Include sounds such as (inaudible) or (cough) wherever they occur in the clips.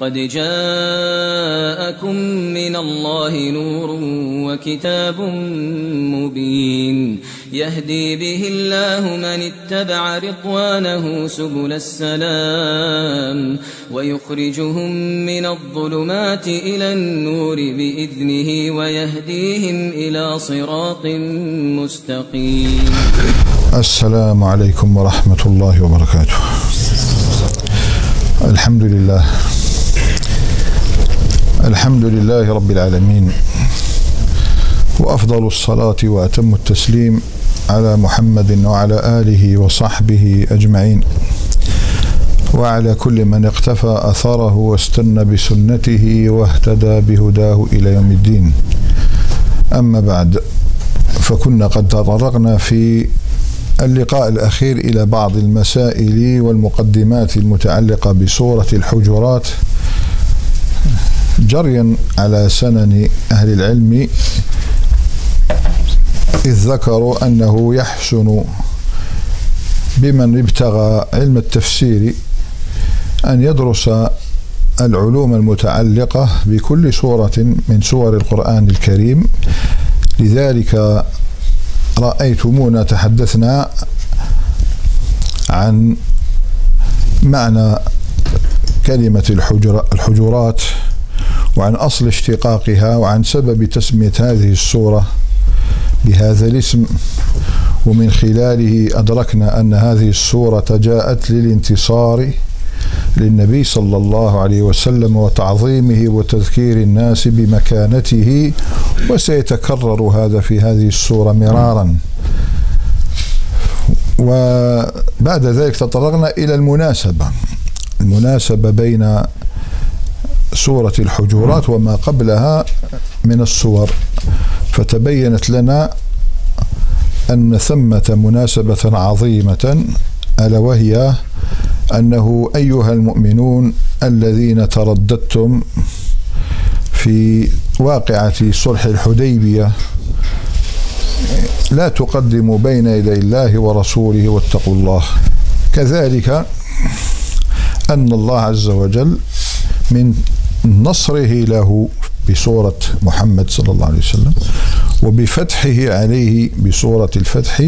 قد جاءكم من الله نور وكتاب مبين يهدي به الله من اتبع رضوانه سبل السلام ويخرجهم من الظلمات إلى النور بإذنه ويهديهم إلى صراط مستقيم. السلام عليكم ورحمة الله وبركاته. الحمد لله الحمد لله رب العالمين وأفضل الصلاة وأتم التسليم على محمد وعلى آله وصحبه أجمعين. وعلى كل من اقتفى أثره واستنى بسنته واهتدى بهداه إلى يوم الدين. أما بعد فكنا قد تطرقنا في اللقاء الأخير إلى بعض المسائل والمقدمات المتعلقة بسورة الحجرات جريا على سنن أهل العلم إذ ذكروا أنه يحسن بمن ابتغى علم التفسير أن يدرس العلوم المتعلقة بكل سورة من سور القرآن الكريم. لذلك رأيتمونا تحدثنا عن معنى كلمة الحجر الحجرات. وعن أصل اشتقاقها وعن سبب تسمية هذه السوره بهذا الاسم. ومن خلاله أدركنا أن هذه السوره جاءت للانتصار للنبي صلى الله عليه وسلم وتعظيمه وتذكير الناس بمكانته وسيتكرر هذا في هذه السوره مرارا. وبعد ذلك تطرقنا إلى المناسبة. المناسبة بين سورة الحجرات وما قبلها من السور. فتبينت لنا أن ثمة مناسبة عظيمة ألا وهي أنه أيها المؤمنون الذين ترددتم في واقعة صلح الحديبية لا تقدموا بين يدي الله ورسوله واتقوا الله. كذلك أن الله عز وجل من نصره له بصورة محمد صلى الله عليه وسلم وبفتحه عليه بصورة الفتح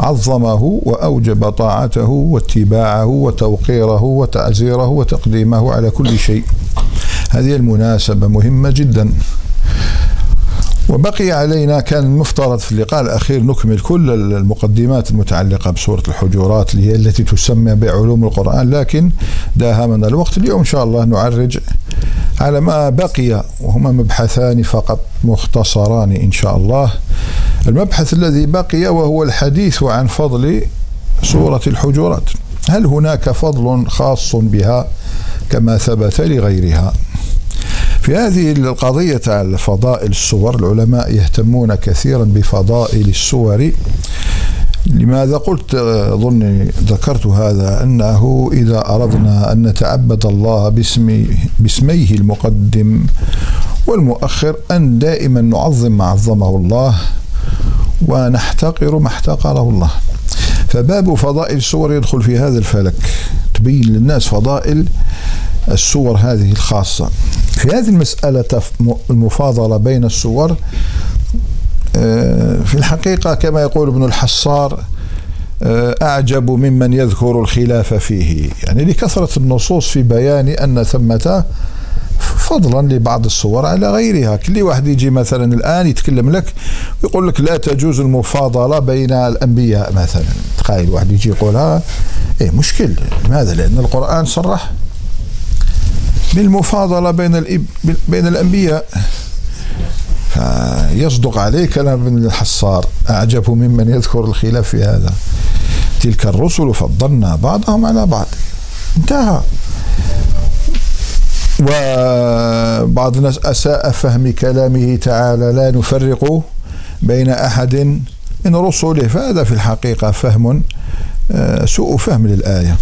عظمه وأوجب طاعته واتباعه وتوقيره وتعزيره وتقديمه على كل شيء. هذه المناسبة مهمة جدا. وبقي علينا كان المفترض في اللقاء الأخير نكمل كل المقدمات المتعلقة بسورة الحجرات اللي هي التي تسمى بعلوم القرآن لكن داهمنا الوقت اليوم. إن شاء الله نعرج على ما بقي وهما مبحثان فقط مختصران إن شاء الله. المبحث الذي بقي وهو الحديث عن فضل سورة الحجرات هل هناك فضل خاص بها كما ثبت لغيرها؟ في هذه القضية فضائل الصور العلماء يهتمون كثيرا بفضائل الصور. لماذا قلت أظن ذكرت هذا أنه إذا أردنا أن نتعبد الله باسم باسميه المقدم والمؤخر أن دائما نعظم ما عظمه الله ونحتقر ما احتقره الله. فباب فضائل الصور يدخل في هذا الفلك. تبين للناس فضائل الصور هذه الخاصة. في هذه المسألة المفاضلة بين الصور آه، في الحقيقة كما يقول ابن الحصار آه، أعجب ممن يذكر الخلاف فيه. يعني لكثرة النصوص في بيان أن ثمة فضلا لبعض الصور على غيرها. كل واحد يجي مثلا الآن يتكلم لك ويقول لك لا تجوز المفاضلة بين الأنبياء مثلا. تخيل واحد يجي يقولها إيه مشكل لماذا؟ لأن القرآن صرح بالمفاضلة بين بين الأنبياء. فيصدق عليه كلام ابن الحصار. أعجب ممن يذكر الخلاف في هذا. تلك الرسل فضلنا بعضهم على بعض. انتهى. وبعض الناس أساء فهم كلامه تعالى لا نفرق بين أحد من رسله فهذا في الحقيقة فهم آه، سوء فهم للآية.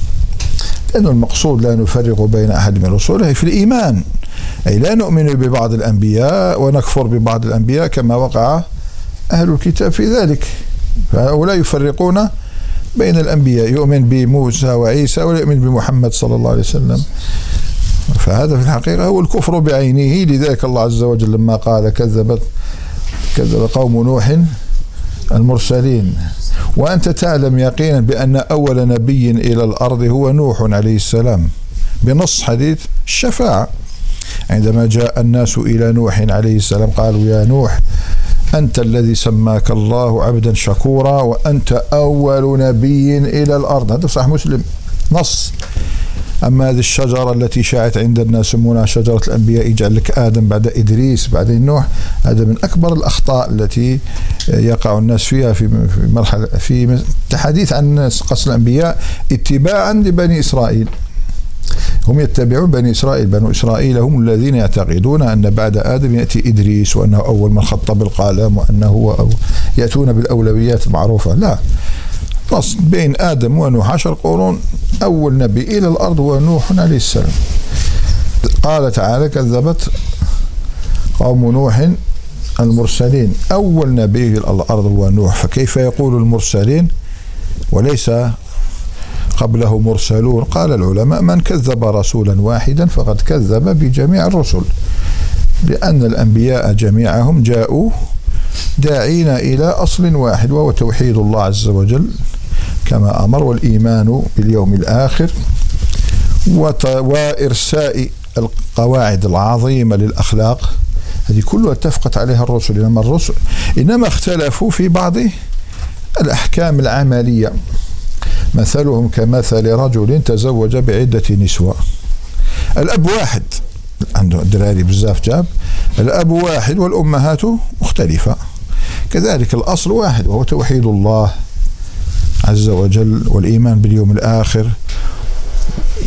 لأن المقصود لا نفرق بين أحد من رسله في الإيمان. أي لا نؤمن ببعض الأنبياء ونكفر ببعض الأنبياء كما وقع أهل الكتاب في ذلك. فهؤلاء يفرقون بين الأنبياء يؤمن بموسى وعيسى ولا يؤمن بمحمد صلى الله عليه وسلم. فهذا في الحقيقة هو الكفر بعينه. لذلك الله عز وجل لما قال كذبت كذب قوم نوح المرسلين. وأنت تعلم يقينا بأن أول نبي إلى الأرض هو نوح عليه السلام. بنص حديث الشفاعة عندما جاء الناس إلى نوح عليه السلام قالوا يا نوح أنت الذي سماك الله عبدا شكورا وأنت أول نبي إلى الأرض. هذا صح مسلم. نص. أما هذه الشجرة التي شاعت عند الناس يسمونها شجرة الأنبياء يجعل لك آدم بعد إدريس بعدين نوح. هذا من أكبر الأخطاء التي يقع الناس فيها في مرحلة في التحديث عن قص الأنبياء اتباعا لبني إسرائيل. هم يتبعون بني إسرائيل. بنو إسرائيل هم الذين يعتقدون أن بعد آدم يأتي إدريس وأنه أول من خط بالقلم وأنه هو يأتون بالأولويات المعروفة. لا. نص بين آدم ونوح عشر قرون أول نبي إلى الأرض هو نوح عليه السلام. قال تعالى كذبت قوم نوح المرسلين. أول نبي إلى الأرض هو نوح فكيف يقول المرسلين؟ وليس قبله مرسلون. قال العلماء من كذب رسولا واحدا فقد كذب بجميع الرسل لأن الأنبياء جميعهم جاءوا داعين إلى أصل واحد وهو توحيد الله عز وجل. كما أمر والإيمان باليوم الآخر وإرساء القواعد العظيمة للأخلاق. هذه كلها اتفقت عليها الرسل. إنما الرسل إنما اختلفوا في بعض الأحكام العملية. مثلهم كمثل رجل تزوج بعدة نسوة. الأب واحد عنده دراري بزاف جاب. الأب واحد والأمهات مختلفة. كذلك الأصل واحد وهو توحيد الله. عز وجل والإيمان باليوم الآخر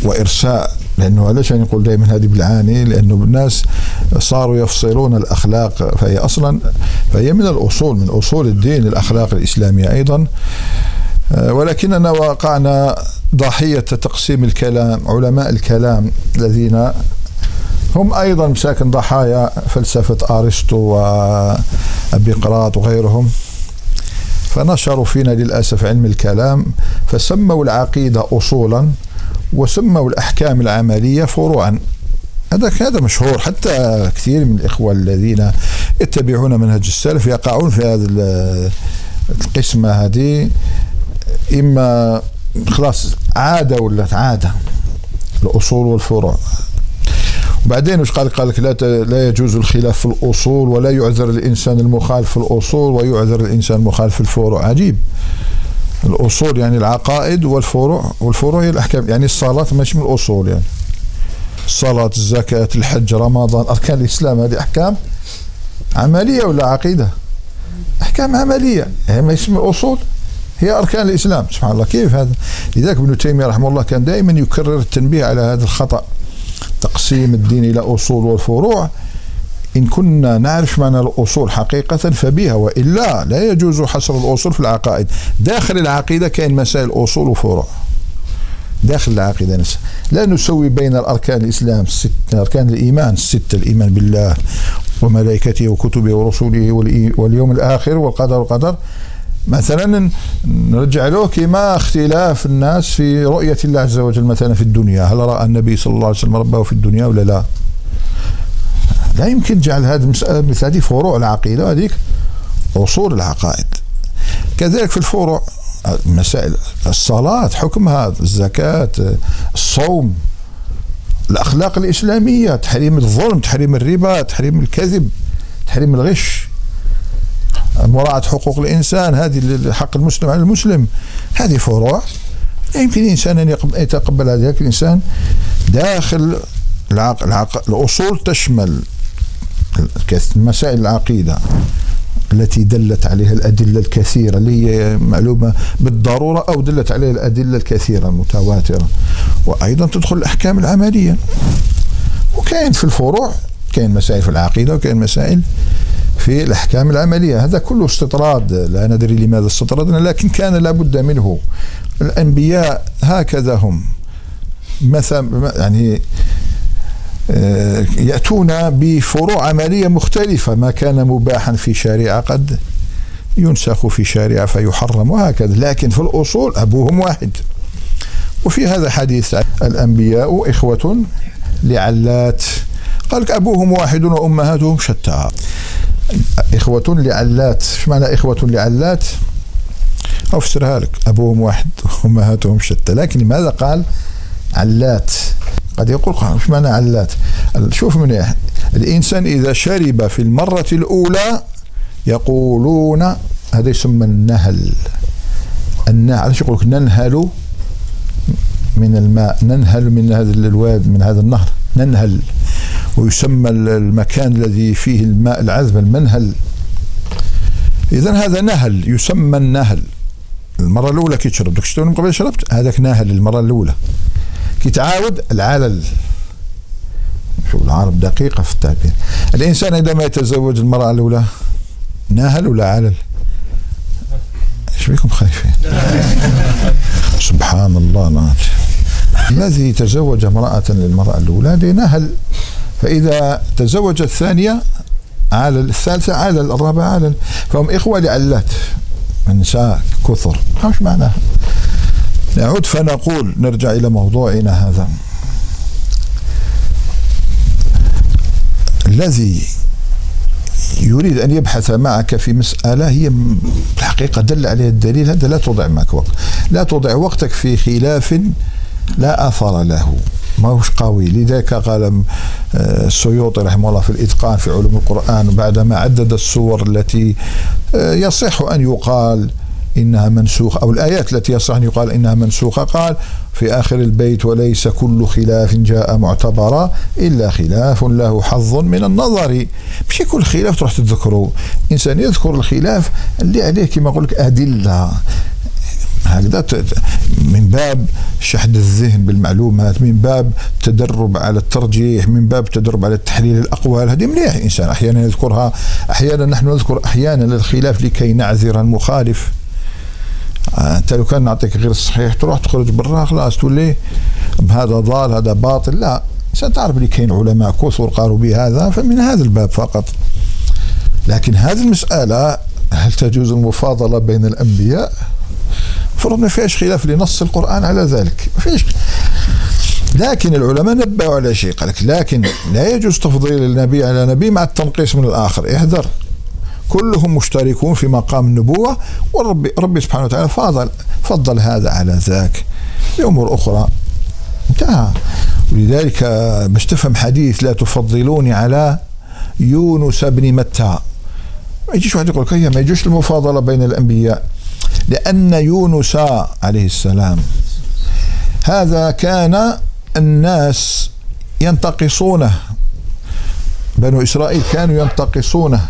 وإرساء لأنه علاش نقول دائما هذه بالعاني لأنه الناس صاروا يفصلون الأخلاق فهي أصلا فهي من الأصول من أصول الدين الأخلاق الإسلامية أيضا. آه، ولكننا وقعنا ضحية تقسيم الكلام علماء الكلام الذين هم أيضا مساكن ضحايا فلسفة أرسطو وأبيقراط وغيرهم. فنشروا فينا للأسف علم الكلام فسموا العقيدة أصولا وسموا الأحكام العملية فروعا. هذا هذا مشهور. حتى كثير من الإخوة الذين يتبعون منهج السلف يقعون في هذه القسمة هذه. إما خلاص عادة ولا عادة الأصول والفروع. وبعدين وش قال قال لك لا لا يجوز الخلاف في الأصول ولا يعذر الإنسان المخالف في الأصول ويعذر الإنسان المخالف في الفروع. عجيب. الأصول يعني العقائد والفروع والفروع هي الأحكام. يعني الصلاة ماشي من الأصول يعني. الصلاة الزكاة الحج رمضان. أركان الإسلام هذه أحكام عملية ولا عقيدة؟ أحكام عملية. هي ماشي من الأصول. هي أركان الإسلام. سبحان الله كيف هذا؟ لذلك ابن تيمية رحمه الله كان دائما يكرر التنبيه على هذا الخطأ. تقسيم الدين إلى أصول وفروع. إن كنا نعرف معنى الأصول حقيقة فبها وإلا لا يجوز حصر الأصول في العقائد. داخل العقيدة كاين مسائل أصول وفروع. داخل العقيدة نفسها. لا نسوي بين الأركان الإسلام الست أركان الإيمان الستة الإيمان بالله وملائكته وكتبه ورسوله واليوم الآخر والقدر والقدر. مثلا نرجع له كما اختلاف الناس في رؤية الله عز وجل مثلا في الدنيا؟ هل رأى النبي صلى الله عليه وسلم ربه في الدنيا ولا لا؟ لا يمكن جعل هذه مثل هذه فروع العقيدة وهذيك أصول العقائد. كذلك في الفروع مسائل الصلاة حكمها الزكاة الصوم الأخلاق الإسلامية تحريم الظلم تحريم الربا تحريم الكذب تحريم الغش. مراعاة حقوق الإنسان هذه حق المسلم على المسلم. هذه فروع لا يمكن الإنسان أن يتقبل هذا الإنسان داخل العقل, العقل الأصول تشمل مسائل العقيدة التي دلت عليها الأدلة الكثيرة اللي هي معلومة بالضرورة أو دلت عليها الأدلة الكثيرة المتواترة. وأيضا تدخل الأحكام العملية. وكاين في الفروع كاين مسائل في العقيدة وكاين مسائل في الأحكام العملية. هذا كله استطراد. لا ندري لماذا استطردنا لكن كان لابد منه. الأنبياء هكذا هم. مثلا يعني آه، يأتون بفروع عملية مختلفة. ما كان مباحا في شريعة قد ينسخ في شريعة فيحرم وهكذا. لكن في الأصول أبوهم واحد. وفي هذا حديث الأنبياء إخوة لعلات. قال أبوهم واحد وأمهاتهم شتى. إخوة لعلات. إيش معنى إخوة لعلات؟ أفسرها لك. أبوهم واحد وأمهاتهم شتى. لكن لماذا قال علات؟ قد يقول إيش معنى علات؟ شوف من إيه. الإنسان إذا شرب في المرة الأولى يقولون هذا يسمى النهل. النهل علاش يقول لك ننهل؟ من الماء. ننهل من هذا الواد من هذا النهر. ننهل. ويسمى المكان الذي فيه الماء العذب المنهل. اذا هذا نهل يسمى النهل. المرة الأولى كي تشرب. داك من قبل شربت؟ هذاك نهل المرة الأولى. كي تعاود العلل. شوف العرب دقيقة في التعبير. الإنسان عندما يتزوج المراه الأولى ناهل ولا علل؟ إيش بكم خايفين؟ (laughs) سبحان الله نعم. الذي تزوج امرأة للمرأة الأولى نهل. فإذا تزوج الثانية على الثالثة على الرابعة على فهم إخوة لعلات النساء كثر. إيش معناها. نعود فنقول نرجع إلى موضوعنا هذا. الذي يريد أن يبحث معك في مسألة هي الحقيقة دل عليها الدليل هذا لا تضع معك وقت. لا تضع وقتك في خلاف لا أثر له. ما هوش قوي. لذلك قال آه، السيوطي رحمه الله في الإتقان في علوم القرآن بعدما عدد الصور التي آه، يصح أن يقال إنها منسوخة أو الآيات التي يصح أن يقال إنها منسوخة. قال في آخر البيت وليس كل خلاف جاء معتبرا إلا خلاف له حظ من النظر. مش كل خلاف تروح تذكره. إنسان يذكر الخلاف اللي عليه كما أقول لك أدلة. هكذا من باب شحذ الذهن بالمعلومات من باب التدرب على الترجيح من باب التدرب على تحليل الأقوال. هذه مليح إنسان أحيانا يذكرها أحيانا نحن نذكر أحيانا الخلاف لكي نعذر المخالف. أنت لو كان نعطيك غير الصحيح تروح تخرج برا خلاص تولي هذا ضال هذا باطل. لا ستعرف اللي كاين علماء كثر قالوا بهذا فمن هذا الباب فقط. لكن هذه المسألة هل تجوز المفاضلة بين الأنبياء؟ فرض ما فيهاش خلاف لنص القرآن على ذلك. ما فيش لكن العلماء نبهوا على شيء. قال لك لكن لا يجوز تفضيل النبي على نبي مع التنقيص من الآخر. احذر. كلهم مشتركون في مقام النبوة والرب ربي سبحانه وتعالى فضل فضل هذا على ذاك. بأمور أخرى. انتهى. ولذلك باش تفهم حديث لا تفضلوني على يونس بن متى. ما يجيش واحد يقول لك ما يجوش المفاضلة بين الأنبياء. لأن يونس عليه السلام. هذا كان الناس ينتقصونه. بنو إسرائيل كانوا ينتقصونه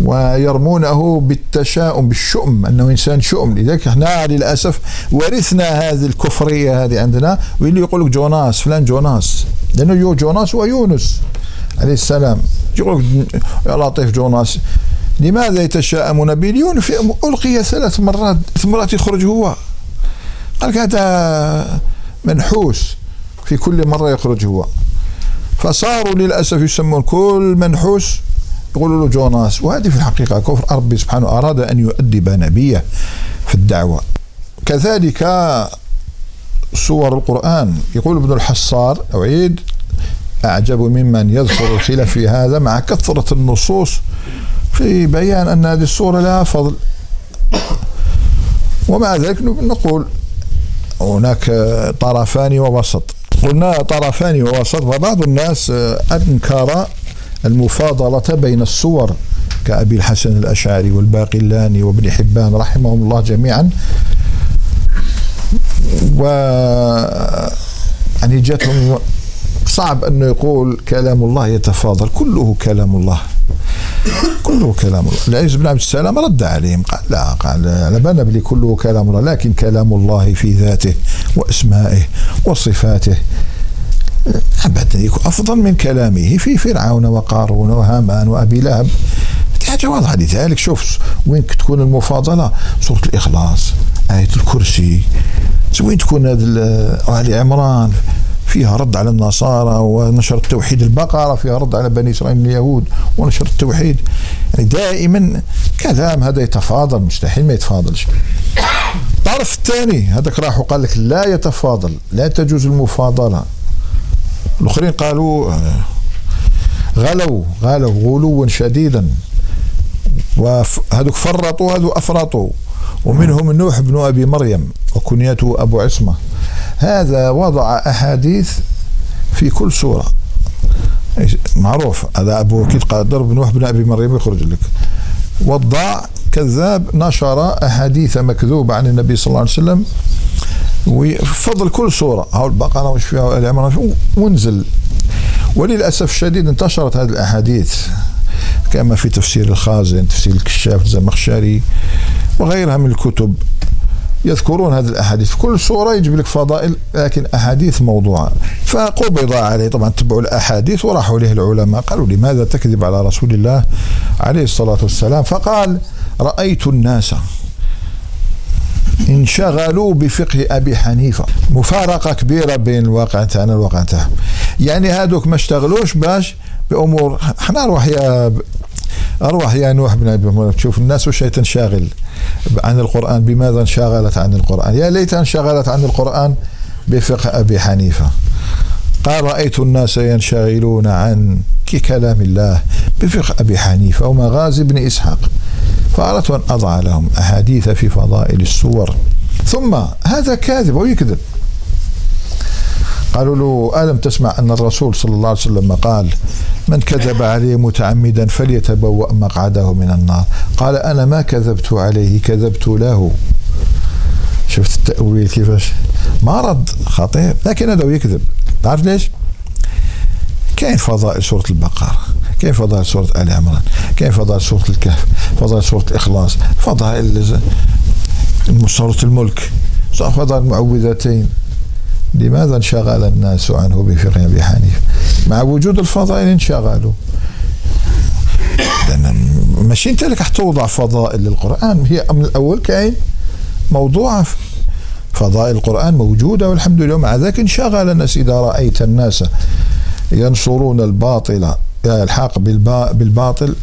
ويرمونه بالتشاؤم بالشؤم أنه إنسان شؤم. لذلك إحنا للأسف ورثنا هذه الكفرية هذه عندنا واللي يقول لك جوناس فلان جوناس. لأنه يو جوناس ويونس عليه السلام. يقول لك يا لطيف جوناس لماذا يتشاءمون بليون في ألقي ثلاث مرات مرات يخرج هو. قال هذا منحوس في كل مرة يخرج هو. فصاروا للأسف يسمون كل منحوس يقولوا له جوناس. وهذه في الحقيقة كفر ربي سبحانه أراد أن يؤدب نبيه في الدعوة. كذلك صور القرآن. يقول ابن الحصار أعيد أعجب ممن يذكر الخلاف في هذا مع كثرة النصوص في بيان أن هذه الصورة لها فضل. ومع ذلك نقول هناك طرفان ووسط. قلنا طرفان ووسط وبعض الناس أنكر المفاضلة بين الصور كأبي الحسن الأشعري والباقلاني وابن حبان رحمهم الله جميعا. و يعني جاتهم صعب أنه يقول كلام الله يتفاضل كله كلام الله. كله كلام الله. العز بن عبد السلام رد عليهم. قال لا قال على بالنا بلي كله كلام الله لكن كلام الله في ذاته وأسمائه وصفاته. أبدا يكون أفضل من كلامه في فرعون وقارون وهامان وأبي لهب. حاجة واضحة لذلك. شوف وين تكون المفاضلة؟ سورة الإخلاص آية الكرسي. وين تكون هذا آل عمران؟ فيها رد على النصارى ونشر التوحيد البقرة فيها رد على بني إسرائيل من اليهود ونشر التوحيد. يعني دائما كلام هذا يتفاضل مستحيل ما يتفاضلش. الطرف الثاني هذاك راح وقال لك لا يتفاضل لا تجوز المفاضلة. الآخرين قالوا آه، غلوا غلوا غلوا شديدا. وهذوك فرطوا هذو أفرطوا. ومنهم نوح بن أبي مريم وكنيته أبو عصمة. هذا وضع أحاديث في كل سورة. معروف. هذا أبو أكيد قادر بن نوح بن أبي مريم يخرج لك. وضع كذاب نشر أحاديث مكذوبة عن النبي صلى الله عليه وسلم. وفضل كل سورة. هاو البقرة وش فيها؟ العمران ونزل وللأسف الشديد انتشرت هذه الأحاديث. كما في تفسير الخازن تفسير الكشاف الزمخشري وغيرها من الكتب. يذكرون هذه الأحاديث. كل سورة يجيب لك فضائل لكن أحاديث موضوعة. فقبض عليه. طبعا تبعوا الأحاديث وراحوا إليه العلماء. قالوا لماذا تكذب على رسول الله عليه الصلاة والسلام؟ فقال رأيت الناس انشغلوا بفقه أبي حنيفة. مفارقة كبيرة بين الواقع تاعنا والواقع تاعهم يعني هذوك ما اشتغلوش باش بأمور إحنا أروح يا أروح يا نوح بن أبي تشوف الناس وش تنشغل عن القرآن. بماذا انشغلت عن القرآن؟ يا ليتها انشغلت عن القرآن بفقه أبي حنيفة. قال رأيت الناس ينشغلون عن كلام الله بفقه أبي حنيفة ومغازي بن إسحاق. فأردت أن أضع لهم أحاديث في فضائل السور. ثم هذا كاذب ويكذب. قالوا له ألم تسمع أن الرسول صلى الله عليه وسلم قال من كذب عليه متعمدا فليتبوأ مقعده من النار. قال أنا ما كذبت عليه كذبت له. شفت التأويل كيفاش؟ مرض خطير. لكن هذا يكذب. تعرف ليش؟ كاين فضائل سورة البقرة كاين فضائل سورة آل عمران كاين فضائل سورة الكهف فضائل سورة الإخلاص فضائل سورة الملك فضائل المعوذتين. لماذا انشغل الناس عنه بفقه أبي حنيفة؟ مع وجود الفضائل انشغلوا. ماشي أنت لك توضع فضائل للقرآن. هي من الأول كاين موضوعة فضائل القرآن موجودة والحمد لله. مع ذلك انشغل الناس. إذا رأيت الناس ينصرون الباطل الحاق بالباطل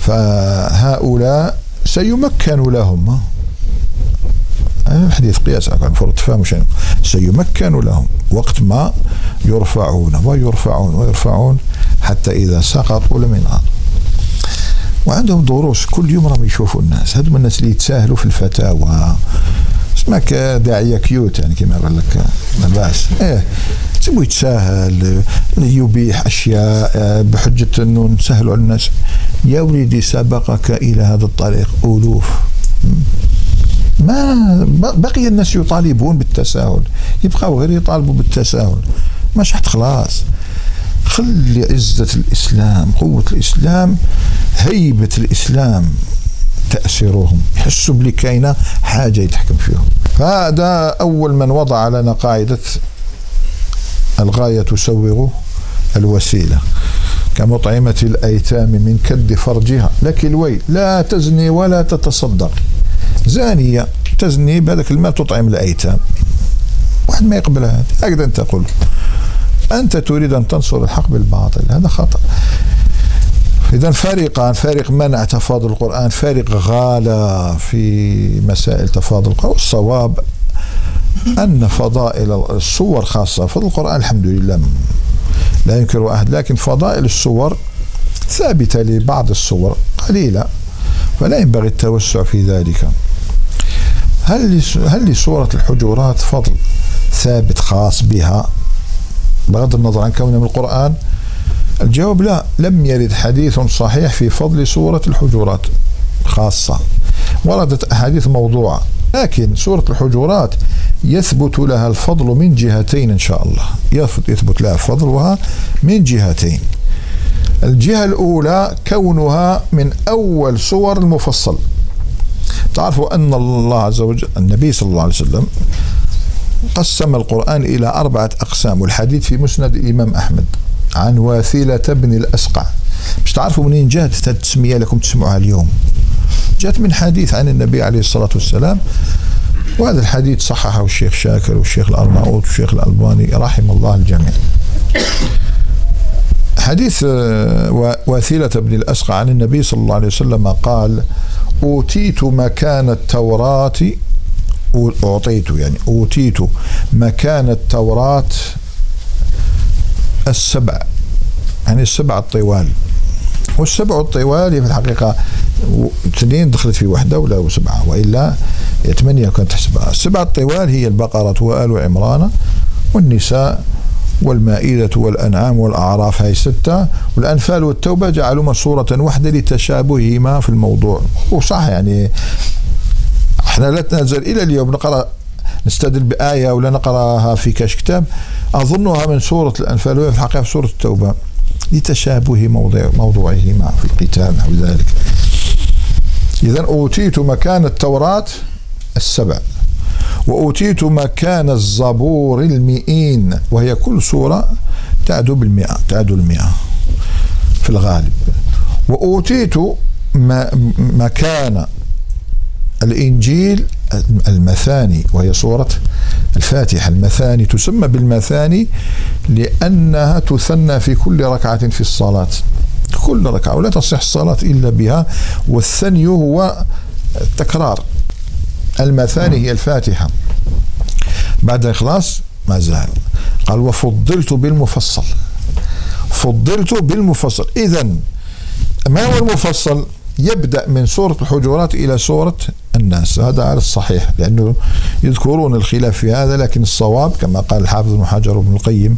فهؤلاء سيمكن لهم. حديث قياس فرض تفهم شيء سيمكن لهم وقت ما يرفعون ويرفعون ويرفعون حتى إذا سقطوا لم ينهضوا وعندهم دروس كل يوم راهم يشوفوا الناس. هذوما الناس اللي يتساهلوا في الفتاوى. اسمك داعية كيوت يعني كما يقول لك لا باس إيه تبغى يتساهل يبيح أشياء آه، بحجة إنه نسهلوا على الناس. يا وليدي سبقك إلى هذا الطريق. ألوف. ما بقي الناس يطالبون بالتساهل. يبقوا غير يطالبوا بالتساهل. مش حتى خلاص. خلي عزة الإسلام قوة الإسلام هيبة الإسلام تأثيرهم يحسوا بلي كاينة حاجة يتحكم فيهم. هذا أول من وضع لنا قاعدة الغاية تسوغ الوسيلة. كمطعمة الأيتام من كد فرجها. لك الويل لا تزني ولا تتصدق. زانية تزني بهذاك المال تطعم الأيتام. واحد ما يقبلها. هكذا أنت تقول. أنت تريد أن تنصر الحق بالباطل. هذا خطأ. إذا فريقان فريق منع تفاضل القرآن فريق غالى في مسائل تفاضل القرآن. والصواب أن فضائل الصور خاصة. فضل القرآن الحمد لله لا ينكر أحد لكن فضائل الصور ثابتة لبعض الصور قليلة فلا ينبغي التوسع في ذلك. هل هل لسورة الحجرات فضل ثابت خاص بها؟ بغض النظر عن كونها من القرآن؟ الجواب لا لم يرد حديث صحيح في فضل سورة الحجرات خاصة. وردت أحاديث موضوعة لكن سورة الحجرات يثبت لها الفضل من جهتين إن شاء الله. يثبت لها فضلها من جهتين. الجهة الأولى كونها من أول سور المفصل. تعرفوا أن الله عز وجل النبي صلى الله عليه وسلم قسم القرآن إلى أربعة أقسام والحديث في مسند الإمام أحمد عن واثلة بن الأسقع. مش تعرفوا منين جاءت التسمية لكم تسمعوها اليوم؟ جاءت من حديث عن النبي عليه الصلاة والسلام وهذا الحديث صححه الشيخ شاكر والشيخ الأرناؤوط والشيخ الألباني رحم الله الجميع. حديث آه، واثلة بن الأسقع عن النبي صلى الله عليه وسلم قال أوتيت مكان التوراة أعطيت يعني أوتيت مكان التوراة السبع يعني السبع الطوال. والسبع الطوال في الحقيقة اثنين دخلت في واحدة ولا سبعة وإلا ثمانية كانت تحسبها. السبع الطوال هي البقرة وآل عمران والنساء والمائدة والأنعام والأعراف هاي ستة. والأنفال والتوبة جعلوا صورة واحدة لتشابههما في الموضوع. وصح يعني إحنا لا نزل إلى اليوم نقرأ نستدل بآية ولا نقرأها في كاش كتاب. أظنها من سورة الأنفال وهي في الحقيقة سورة التوبة لتشابه موضوع موضوعهما في القتال نحو ذلك. إذا أوتيت مكان التوراة السبع. وأوتيت مكان الزبور المئين وهي كل سورة تعدو بالمئة تعدو المئة في الغالب. وأوتيت مكان الإنجيل المثاني وهي سورة الفاتحة. المثاني تسمى بالمثاني لأنها تثنى في كل ركعة في الصلاة. كل ركعة ولا تصح الصلاة إلا بها والثني هو التكرار. المثاني هي الفاتحة. بعد الإخلاص ما زال. قال وفضلت بالمفصل. فضلت بالمفصل. إذا ما هو المفصل؟ يبدأ من سورة الحجرات إلى سورة الناس. هذا على الصحيح لأنه يذكرون الخلاف في هذا لكن الصواب كما قال الحافظ ابن حجر وابن القيم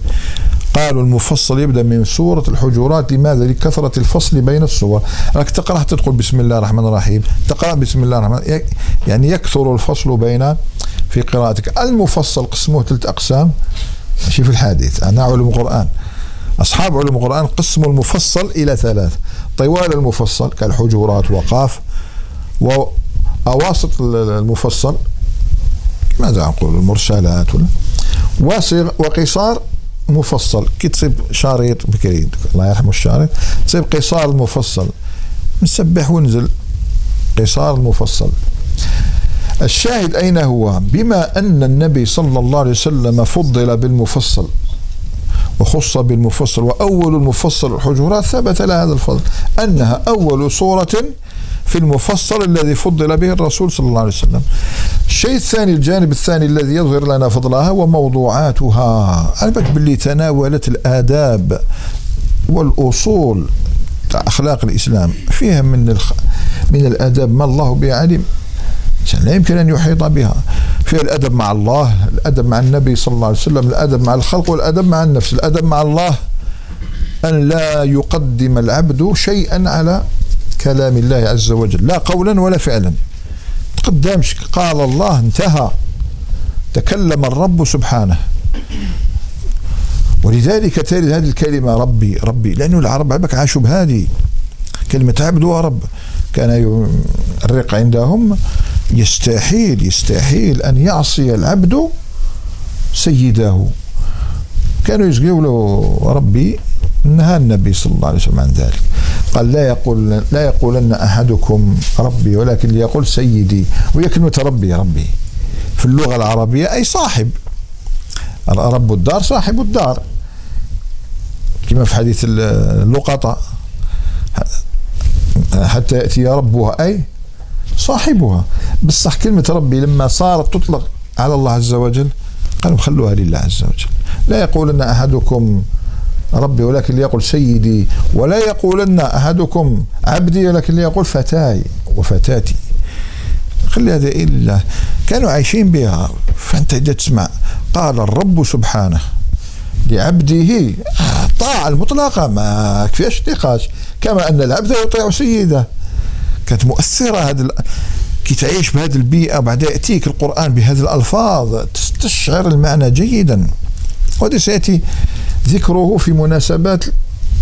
قالوا المفصل يبدأ من سورة الحجرات. لماذا؟ لكثرة الفصل بين السور، راك تقرأ تدخل بسم الله الرحمن الرحيم، تقرأ بسم الله الرحمن يعني يكثر الفصل بين في قراءتك، المفصل قسموه ثلاث أقسام. ماشي في الحديث، أنا علوم القرآن. أصحاب علوم القرآن قسموا المفصل إلى ثلاث، طوال المفصل كالحجرات وقاف. وأواسط المفصل ماذا نقول المرسلات وصغ وقصار مفصل. كي تصيب شريط بكري الله يرحمه الشارط تصيب قصار المفصل نسبح ونزل قصار المفصل الشاهد أين هو؟ بما أن النبي صلى الله عليه وسلم فضل بالمفصل وخص بالمفصل وأول المفصل الحجرات ثبت له هذا الفضل أنها أول سورة في المفصل الذي فضل به الرسول صلى الله عليه وسلم. الشيء الثاني الجانب الثاني الذي يظهر لنا فضلها وموضوعاتها أنا باللي تناولت الآداب والأصول أخلاق الإسلام. فيها من الخ... من الآداب ما الله به علم لا يمكن أن يحيط بها. فيها الأدب مع الله الأدب مع النبي صلى الله عليه وسلم الأدب مع الخلق والأدب مع النفس الأدب مع الله. أن لا يقدم العبد شيئا على كلام الله عز وجل لا قولا ولا فعلا. تقدمش قال الله انتهى. تكلم الرب سبحانه. ولذلك ترد هذه الكلمة ربي ربي لأنه العرب عبك عاشوا بهذه كلمة. عبد ورب كان الرق عندهم يستحيل يستحيل أن يعصي العبد سيده. كانوا يقولوا ربي نهى النبي صلى الله عليه وسلم عن ذلك. قال لا يقول لا يقولن أحدكم ربي ولكن ليقول سيدي وهي كلمة ربي ربي. في اللغة العربية أي صاحب. رب الدار صاحب الدار. كما في حديث اللقطة. حتى يأتي ربها أي صاحبها. بصح كلمة ربي لما صارت تطلق على الله عز وجل قالوا خلوها لله عز وجل. لا يقولن أحدكم ربي ولكن ليقول سيدي ولا يقولن أحدكم عبدي ولكن ليقول فتاي وفتاتي. خلي هذا إلا كانوا عايشين بها فأنت إذا تسمع قال الرب سبحانه لعبده الطاعة المطلقة ما كفيش نقاش. كما أن العبد يطيع سيده. كانت مؤثرة هذا كي تعيش بهذه البيئة بعد يأتيك القرآن بهذه الألفاظ تستشعر المعنى جيدا. وهذا سيأتي ذكره في مناسبات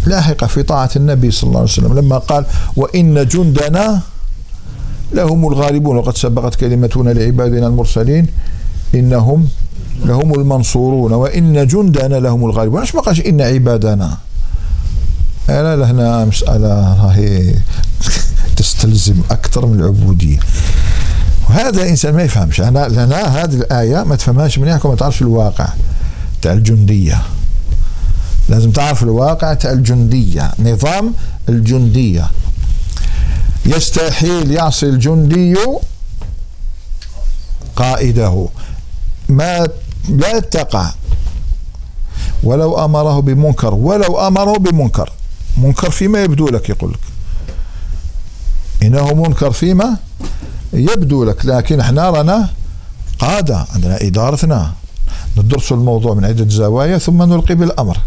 لاحقة في طاعة النبي صلى الله عليه وسلم لما قال وإن جندنا لهم الغالبون. وقد سبقت كلمتنا لعبادنا المرسلين إنهم لهم المنصورون. وإن جندنا لهم الغالبون. إيش ما قالش إن عبادنا؟ لا لهنا مسألة راهي (laughs) تستلزم أكثر من العبودية. وهذا الإنسان ما يفهمش. أنا لنا هذه الآية ما تفهمهاش منيح ما تعرفش الواقع تاع الجندية. لازم تعرف الواقع تاع الجندية نظام الجندية. يستحيل يعصي الجندي قائده. ما لا تقع ولو أمره بمنكر ولو أمره بمنكر. منكر فيما يبدو لك يقول لك. إنه منكر فيما يبدو لك. لكن إحنا رانا قادة عندنا إدارتنا. ندرس الموضوع من عدة زوايا ثم نلقي بالأمر.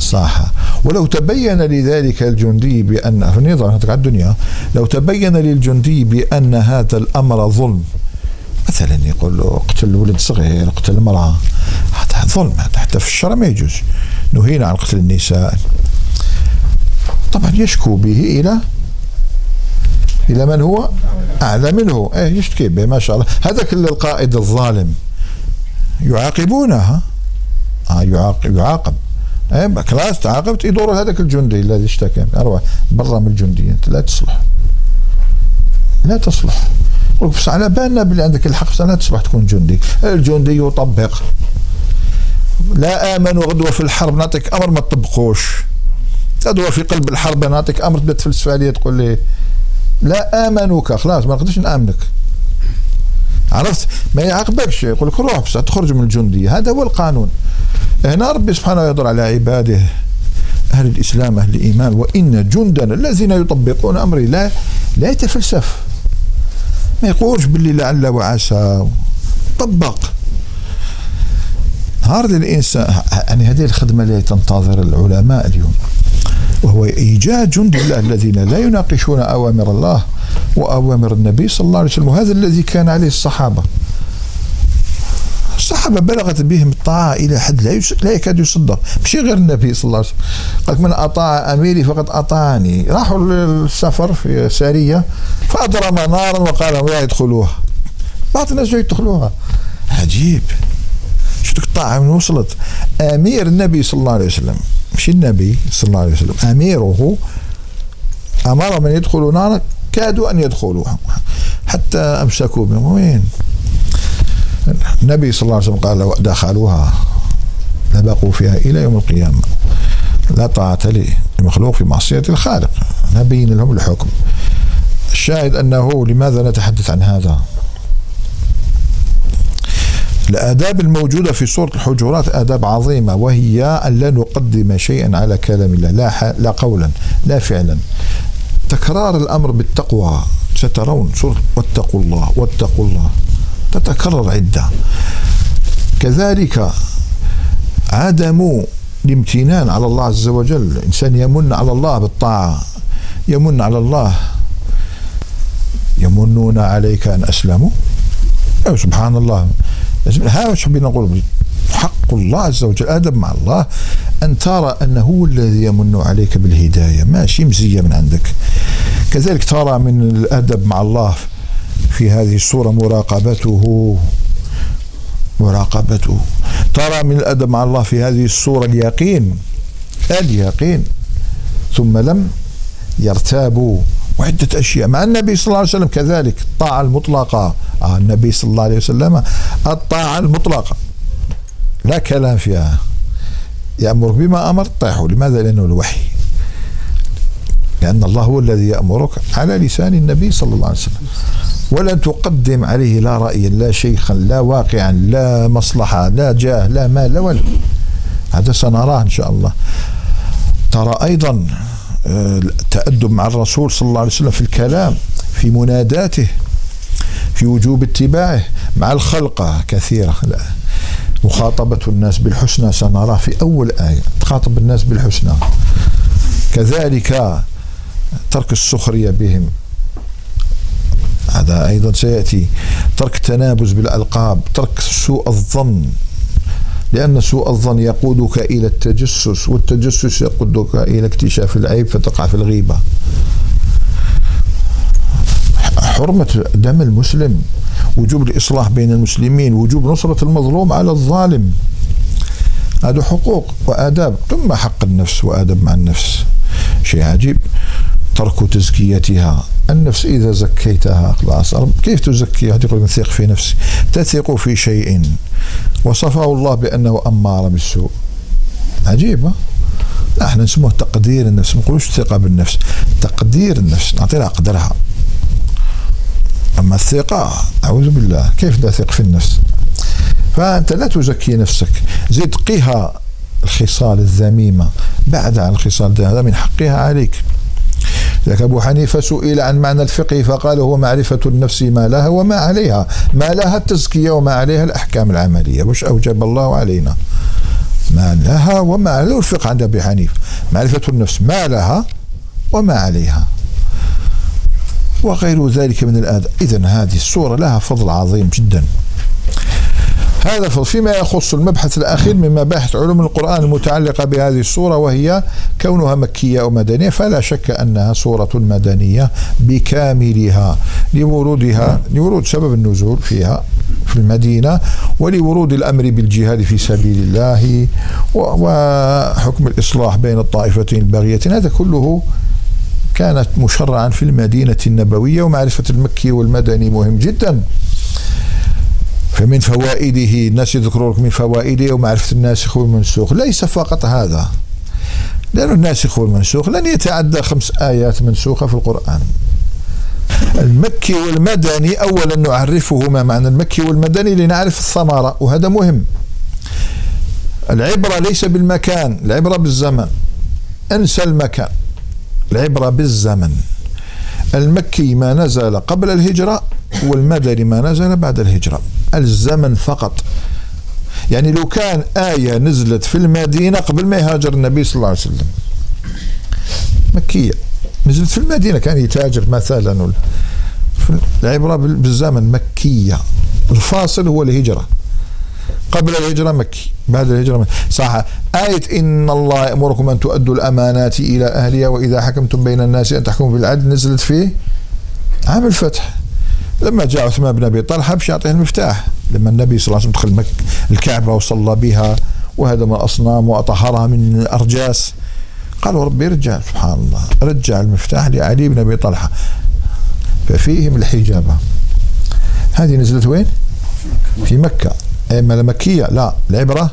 صح ولو تبين لذلك الجندي بأن في النظام على الدنيا. لو تبين للجندي بأن هذا الأمر ظلم مثلا يقول له اقتل ولد صغير اقتل المرأة. هذا ظلم حتى في الشرع ما يجوز. نهينا عن قتل النساء. طبعا يشكو به إلى إلى من هو؟ أعلى منه. إيه يشتكي به ما شاء الله. هذاك القائد الظالم. يعاقبونه آه يعاقب يعاقب. خلاص تعاقبت يدور هذاك الجندي الذي اشتكى. أروح برا من الجندي أنت لا تصلح. لا تصلح. بس على بالنا باللي عندك الحق لا تصبح تكون جندي. الجندي يطبق. لا امنوا غدوه في الحرب نعطيك أمر ما تطبقوش. غدوه في قلب الحرب نعطيك أمر تبدا تفلسف عليه تقول لي لا آمنوك خلاص ما نقدرش نآمنك. عرفت؟ ما يعاقبكش يقول لك روح بس تخرج من الجندية. هذا هو القانون. هنا ربي سبحانه يضر على عباده أهل الإسلام أهل الإيمان. وإن جندنا الذين يطبقون أمري لا لا يتفلسف. ما يقولش باللي لعل وعسى. طبق. نهار الإنسان يعني هذه الخدمة التي تنتظر العلماء اليوم. وهو إيجاد جند الله الذين لا يناقشون أوامر الله وأوامر النبي صلى الله عليه وسلم وهذا الذي كان عليه الصحابة. الصحابة بلغت بهم الطاعة إلى حد لا, لا يكاد يصدق ماشي غير النبي صلى الله عليه وسلم. قال من أطاع أميري فقد أطاعني. راحوا للسفر في سارية فأضرم نارا وقال لا يدخلوها. بعض الناس يدخلوها. عجيب. شفتك الطاعة من وصلت. أمير النبي صلى الله عليه وسلم. مش النبي صلى الله عليه وسلم. أميره أمر من يدخلوا نارا كادوا أن يدخلوها. حتى أمسكوا بهم. وين؟ النبي صلى الله عليه وسلم قال لو دخلوها لبقوا فيها إلى يوم القيامة. لا طاعة لمخلوق في معصية الخالق. نبين لهم الحكم. الشاهد أنه لماذا نتحدث عن هذا؟ الآداب الموجودة في سورة الحجرات آداب عظيمة وهي أن لا نقدم شيئا على كلام الله لا, لا قولا لا فعلا. تكرار الأمر بالتقوى سترون سورة واتقوا الله واتقوا الله. تتكرر عدة. كذلك عدم الامتنان على الله عز وجل. الإنسان يمن على الله بالطاعة يمن على الله. يمنون عليك أن أسلموا؟ أو سبحان الله. ها وش حبينا نقول؟ حق الله عز وجل أدب مع الله أن ترى أنه هو الذي يمن عليك بالهداية. ماشي مزية من عندك. كذلك ترى من الأدب مع الله في هذه الصورة مراقبته. مراقبته. ترى من الأدب مع الله في هذه الصورة اليقين. اليقين. ثم لم يرتابوا. وعدة أشياء. مع النبي صلى الله عليه وسلم كذلك الطاعة المطلقة. آه النبي صلى الله عليه وسلم الطاعة المطلقة. لا كلام فيها. يأمرك بما أمر طيحوا لماذا؟ لأنه الوحي. لأن الله هو الذي يأمرك على لسان النبي صلى الله عليه وسلم. ولا تقدم عليه لا رأيا لا شيخا لا واقعا لا مصلحة لا جاه لا مال لا ولد. هذا سنراه إن شاء الله. ترى أيضا التأدب مع الرسول صلى الله عليه وسلم في الكلام في مناداته في وجوب اتباعه مع الخلقة كثيرة. لا. مخاطبة الناس بالحسنى سنراه في أول آية. تخاطب الناس بالحسنى. كذلك ترك السخرية بهم. هذا أيضا سيأتي. ترك التنابز بالألقاب ترك سوء الظن. لأن سوء الظن يقودك إلى التجسس والتجسس يقودك إلى اكتشاف العيب فتقع في الغيبة. حرمة دم المسلم وجوب الإصلاح بين المسلمين وجوب نصرة المظلوم على الظالم. هذا حقوق وآداب ثم حق النفس وآداب مع النفس. شيء عجيب. ترك تزكيتها. النفس إذا زكيتها خلاص كيف تزكيها تقول ثق في نفسي. تثق في شيء. وصفه الله بأنه أمار بالسوء. عجيبة إحنا نسموه تقدير النفس. ما نقولوش ثقة بالنفس. تقدير النفس. نعطي لها قدرها. أما الثقة أعوذ بالله. كيف لا ثق في النفس؟ فأنت لا تزكي نفسك. زد قها الخصال الذميمة. بعد عن الخصال هذا من حقها عليك. لك أبو حنيفة سئل عن معنى الفقه فقال هو معرفة النفس ما لها وما عليها. ما لها التزكية وما عليها الأحكام العملية. وش أوجب الله علينا؟ ما لها وما عليها. الفقه عند أبي حنيفة. معرفة النفس ما لها وما عليها. وغير ذلك من الآداب. إذا هذه الصورة لها فضل عظيم جدا. هذا فيما يخص المبحث الأخير من مباحث علوم القرآن المتعلقة بهذه الصورة وهي كونها مكية أو مدنية فلا شك أنها صورة مدنية بكاملها لورودها لورود سبب النزول فيها في المدينة ولورود الأمر بالجهاد في سبيل الله وحكم الإصلاح بين الطائفتين الباغيتين هذا كله كانت مشرعا في المدينة النبوية ومعرفة المكي والمدني مهم جدا. فمن فوائده الناس يذكرون لك من فوائده ومعرفة الناسخ والمنسوخ. ليس فقط هذا. لأن الناسخ والمنسوخ لن يتعدى خمس آيات منسوخة في القرآن. المكي والمدني أولا نعرفه ما معنى المكي والمدني لنعرف الثمرة وهذا مهم. العبرة ليس بالمكان العبرة بالزمن. انسى المكان. العبرة بالزمن. المكي ما نزل قبل الهجرة والمدني ما نزل بعد الهجرة. الزمن فقط. يعني لو كان آية نزلت في المدينة قبل ما يهاجر النبي صلى الله عليه وسلم. مكية. نزلت في المدينة كان يتاجر مثلا. العبرة بالزمن مكية. الفاصل هو الهجرة. قبل الهجرة مكي بعد الهجرة مكي. صح آية إن الله يأمركم أن تؤدوا الأمانات إلى أهلها وإذا حكمتم بين الناس أن تحكموا بالعدل نزلت في عام الفتح. لما جاء عثمان بن أبي طلحة باش يعطيه المفتاح. لما النبي صلى الله عليه وسلم دخل الكعبة وصلى بها وهدم الأصنام وأطهرها من ارجاس قالوا ربي رجع سبحان الله رجع المفتاح لعلي بن أبي طلحة. ففيهم الحجابة. هذه نزلت وين؟ في مكة. اما مكيه لا العبرة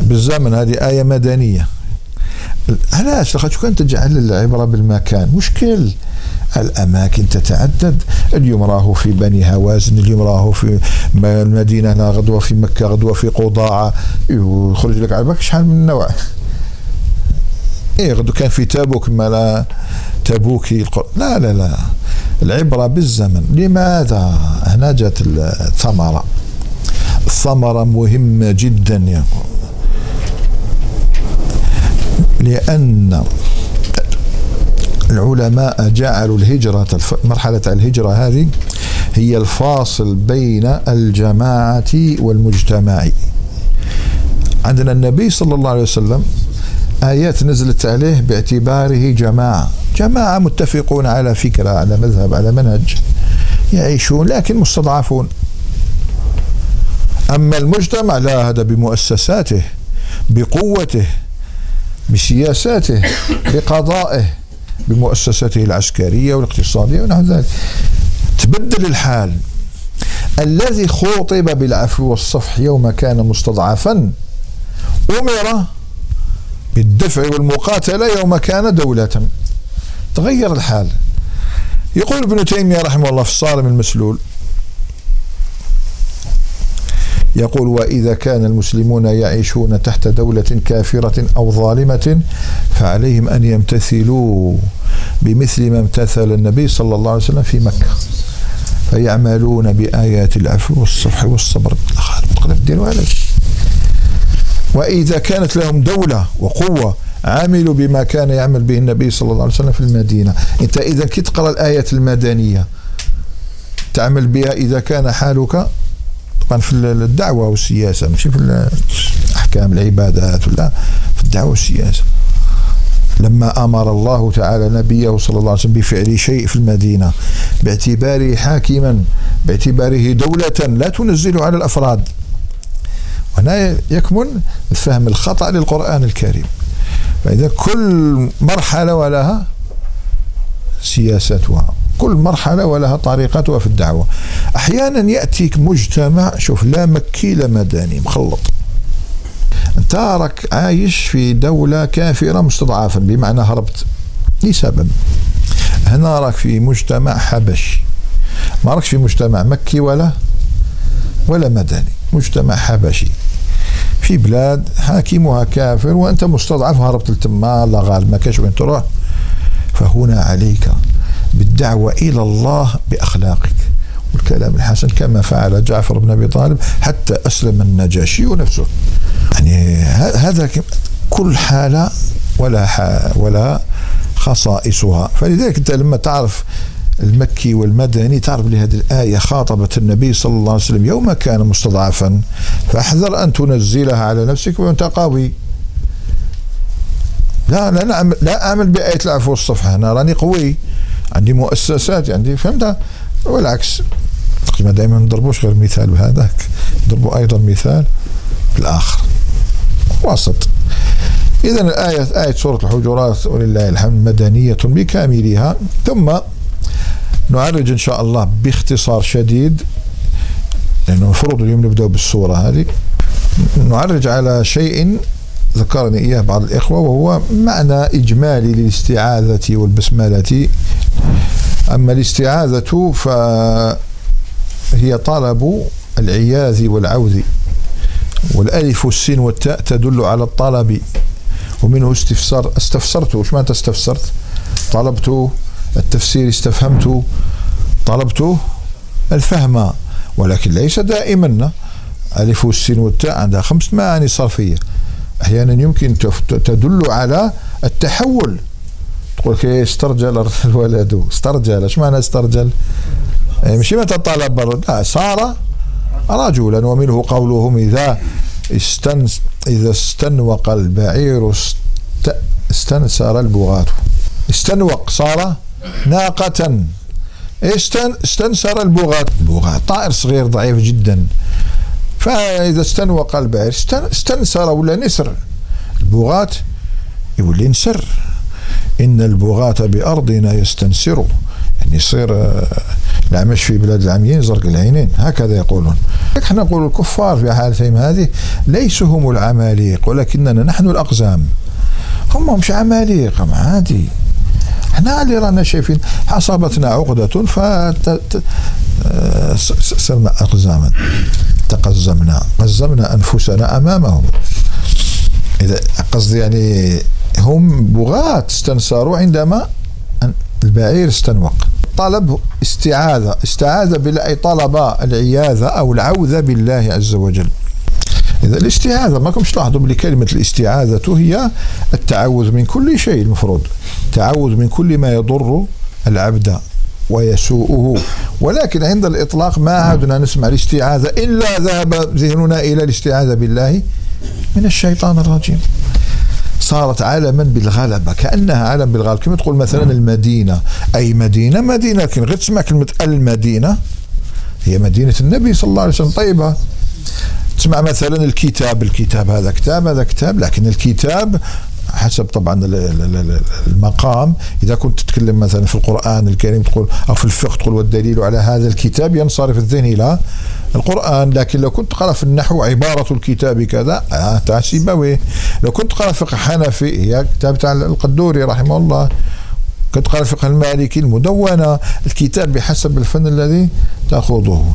بالزمن هذه آية مدنية. علاش لقد كنت تجعل العبرة بالمكان؟ مشكل. الأماكن تتعدد. اليوم راهو في بني هوازن اليوم راهو في المدينة هنا غدوة في مكة غدوة في قضاعة. يخرج لك على شحال من نوع؟ إيه غدو كان في تابوك ما تبوكي لا لا لا. العبرة بالزمن. لماذا هنا جات الثمرة؟ الثمرة مهمة جدا يا لأن العلماء جعلوا الهجرة مرحلة الهجرة هذه هي الفاصل بين الجماعة والمجتمع. عندنا النبي صلى الله عليه وسلم آيات نزلت عليه باعتباره جماعة. جماعة متفقون على فكرة على مذهب على منهج يعيشون لكن مستضعفون. أما المجتمع لا هذا بمؤسساته بقوته بسياساته (coughs) بقضائه بمؤسسته العسكرية والاقتصادية ونحو ذلك. تبدل الحال. الذي خوطب بالعفو والصفح يوم كان مستضعفا أمر بالدفع والمقاتلة يوم كان دولة. تغير الحال. يقول ابن تيمية رحمه الله في الصارم المسلول يقول وإذا كان المسلمون يعيشون تحت دولة كافرة أو ظالمة فعليهم أن يمتثلوا بمثل ما امتثل النبي صلى الله عليه وسلم في مكة. فيعملون بآيات العفو والصفح والصبر. ديروا وإذا كانت لهم دولة وقوة عملوا بما كان يعمل به النبي صلى الله عليه وسلم في المدينة. أنت إذا كي تقرأ الآية المدنية تعمل بها إذا كان حالك طبعا في الدعوة والسياسة مش في أحكام العبادات ولا في الدعوة والسياسة. لما أمر الله تعالى نبيه صلى الله عليه وسلم بفعل شيء في المدينة باعتباره حاكما باعتباره دولة لا تنزل على الأفراد. وهنا يكمن فهم الخطأ للقرآن الكريم. فإذا كل مرحلة ولها سياستها. كل مرحلة ولها طريقتها في الدعوة. أحيانا يأتيك مجتمع شوف لا مكي لا مدني مخلط. انت راك عايش في دولة كافرة مستضعفا بمعنى هربت. لسبب. هنا راك في مجتمع حبشي ما راكش في مجتمع مكي ولا ولا مدني. مجتمع حبشي. في بلاد حاكمها كافر وأنت مستضعف وهربت لتما الله غالب ما كاش وين تروح. فهنا عليك. بالدعوة إلى الله بأخلاقك. والكلام الحسن كما فعل جعفر بن أبي طالب حتى أسلم النجاشي نفسه يعني هذا كل حالة ولا ولا خصائصها. فلذلك أنت لما تعرف المكي والمدني تعرف لهذه الآية خاطبت النبي صلى الله عليه وسلم يوم كان مستضعفا فأحذر أن تنزلها على نفسك وأنت قوي. لا لا لا أعمل بآية العفو والصفحة أنا راني قوي. عندي مؤسسات عندي فهمت؟ والعكس تقريبا دائما ما نضربوش غير مثال بهذاك. نضربوا أيضا مثال بالآخر. وسط. إذا الآية آية سورة الحجرات ولله الحمد مدنية بكاملها. ثم نعرج إن شاء الله باختصار شديد لأنه المفروض اليوم نبدأ بالسورة هذه. نعرج على شيء ذكرني إياه بعض الإخوة وهو معنى إجمالي للاستعاذة والبسملة. أما الاستعاذة فهي طلب العياذ والعوذ والألف والسين والتاء تدل على الطلب ومنه استفسار استفسرت وش معنى استفسرت؟ طلبت التفسير استفهمت طلبت الفهم ولكن ليس دائما. ألف والسين والتاء عندها خمس معاني صرفية. أحيانا يمكن تدل على التحول. تقول كي استرجل (laughs) الولد. استرجل. إيش معنى استرجل؟ يعني مش متى طلب لا صار رجلا ومنه قولهم إذا استن إذا استنوق البعير است استنسر البغاة. استنوق صار ناقة. استن استنسر البغاة. البغاة طائر صغير ضعيف جدا. فإذا استنوق البعير استن استنسر ولا نسر؟ البغاة يولي نسر. إن البغاة بأرضنا يستنسر. يعني يصير الأعمش في بلاد العميين زرق العينين. هكذا يقولون. إحنا نقول الكفار في حالتهم هذه ليسوا هم العماليق ولكننا نحن الأقزام. هم مش عماليق عادي. إحنا اللي رانا شايفين اصابتنا عقدة ف صرنا أقزاما. تقزمنا قزمنا أنفسنا أمامهم. إذا قصدي يعني هم بغاة استنصروا عندما البعير استنوق. طلب استعاذة استعاذة بالله أي طلب العياذة أو العوذة بالله عز وجل. إذا الاستعاذة ما كنتش تلاحظوا بلي كلمة الاستعاذة هي التعوذ من كل شيء المفروض. تعوذ من كل ما يضر العبد. ويسوءه. ولكن عند الإطلاق ما عدنا نسمع الاستعاذة إلا ذهب ذهننا إلى الاستعاذة بالله من الشيطان الرجيم. صارت علما بالغلبة كأنها علم بالغلبه كما تقول مثلا المدينة؟ أي مدينة؟ مدينة لكن غير تسمع كلمة المدينة. هي مدينة النبي صلى الله عليه وسلم. طيبه تسمع مثلا الكتاب. الكتاب هذا كتاب هذا كتاب لكن الكتاب حسب طبعا المقام. إذا كنت تتكلم مثلا في القرآن الكريم تقول أو في الفقه تقول والدليل على هذا الكتاب ينصرف الذهن إلى القرآن. لكن لو كنت تقرا في النحو عبارة الكتاب كذا آه تاع سيبويه لو كنت تقرا فقه حنفي هي كتاب تاع القدوري رحمه الله. كنت تقرا الفقه المالكي المدونة الكتاب بحسب الفن الذي تأخذه.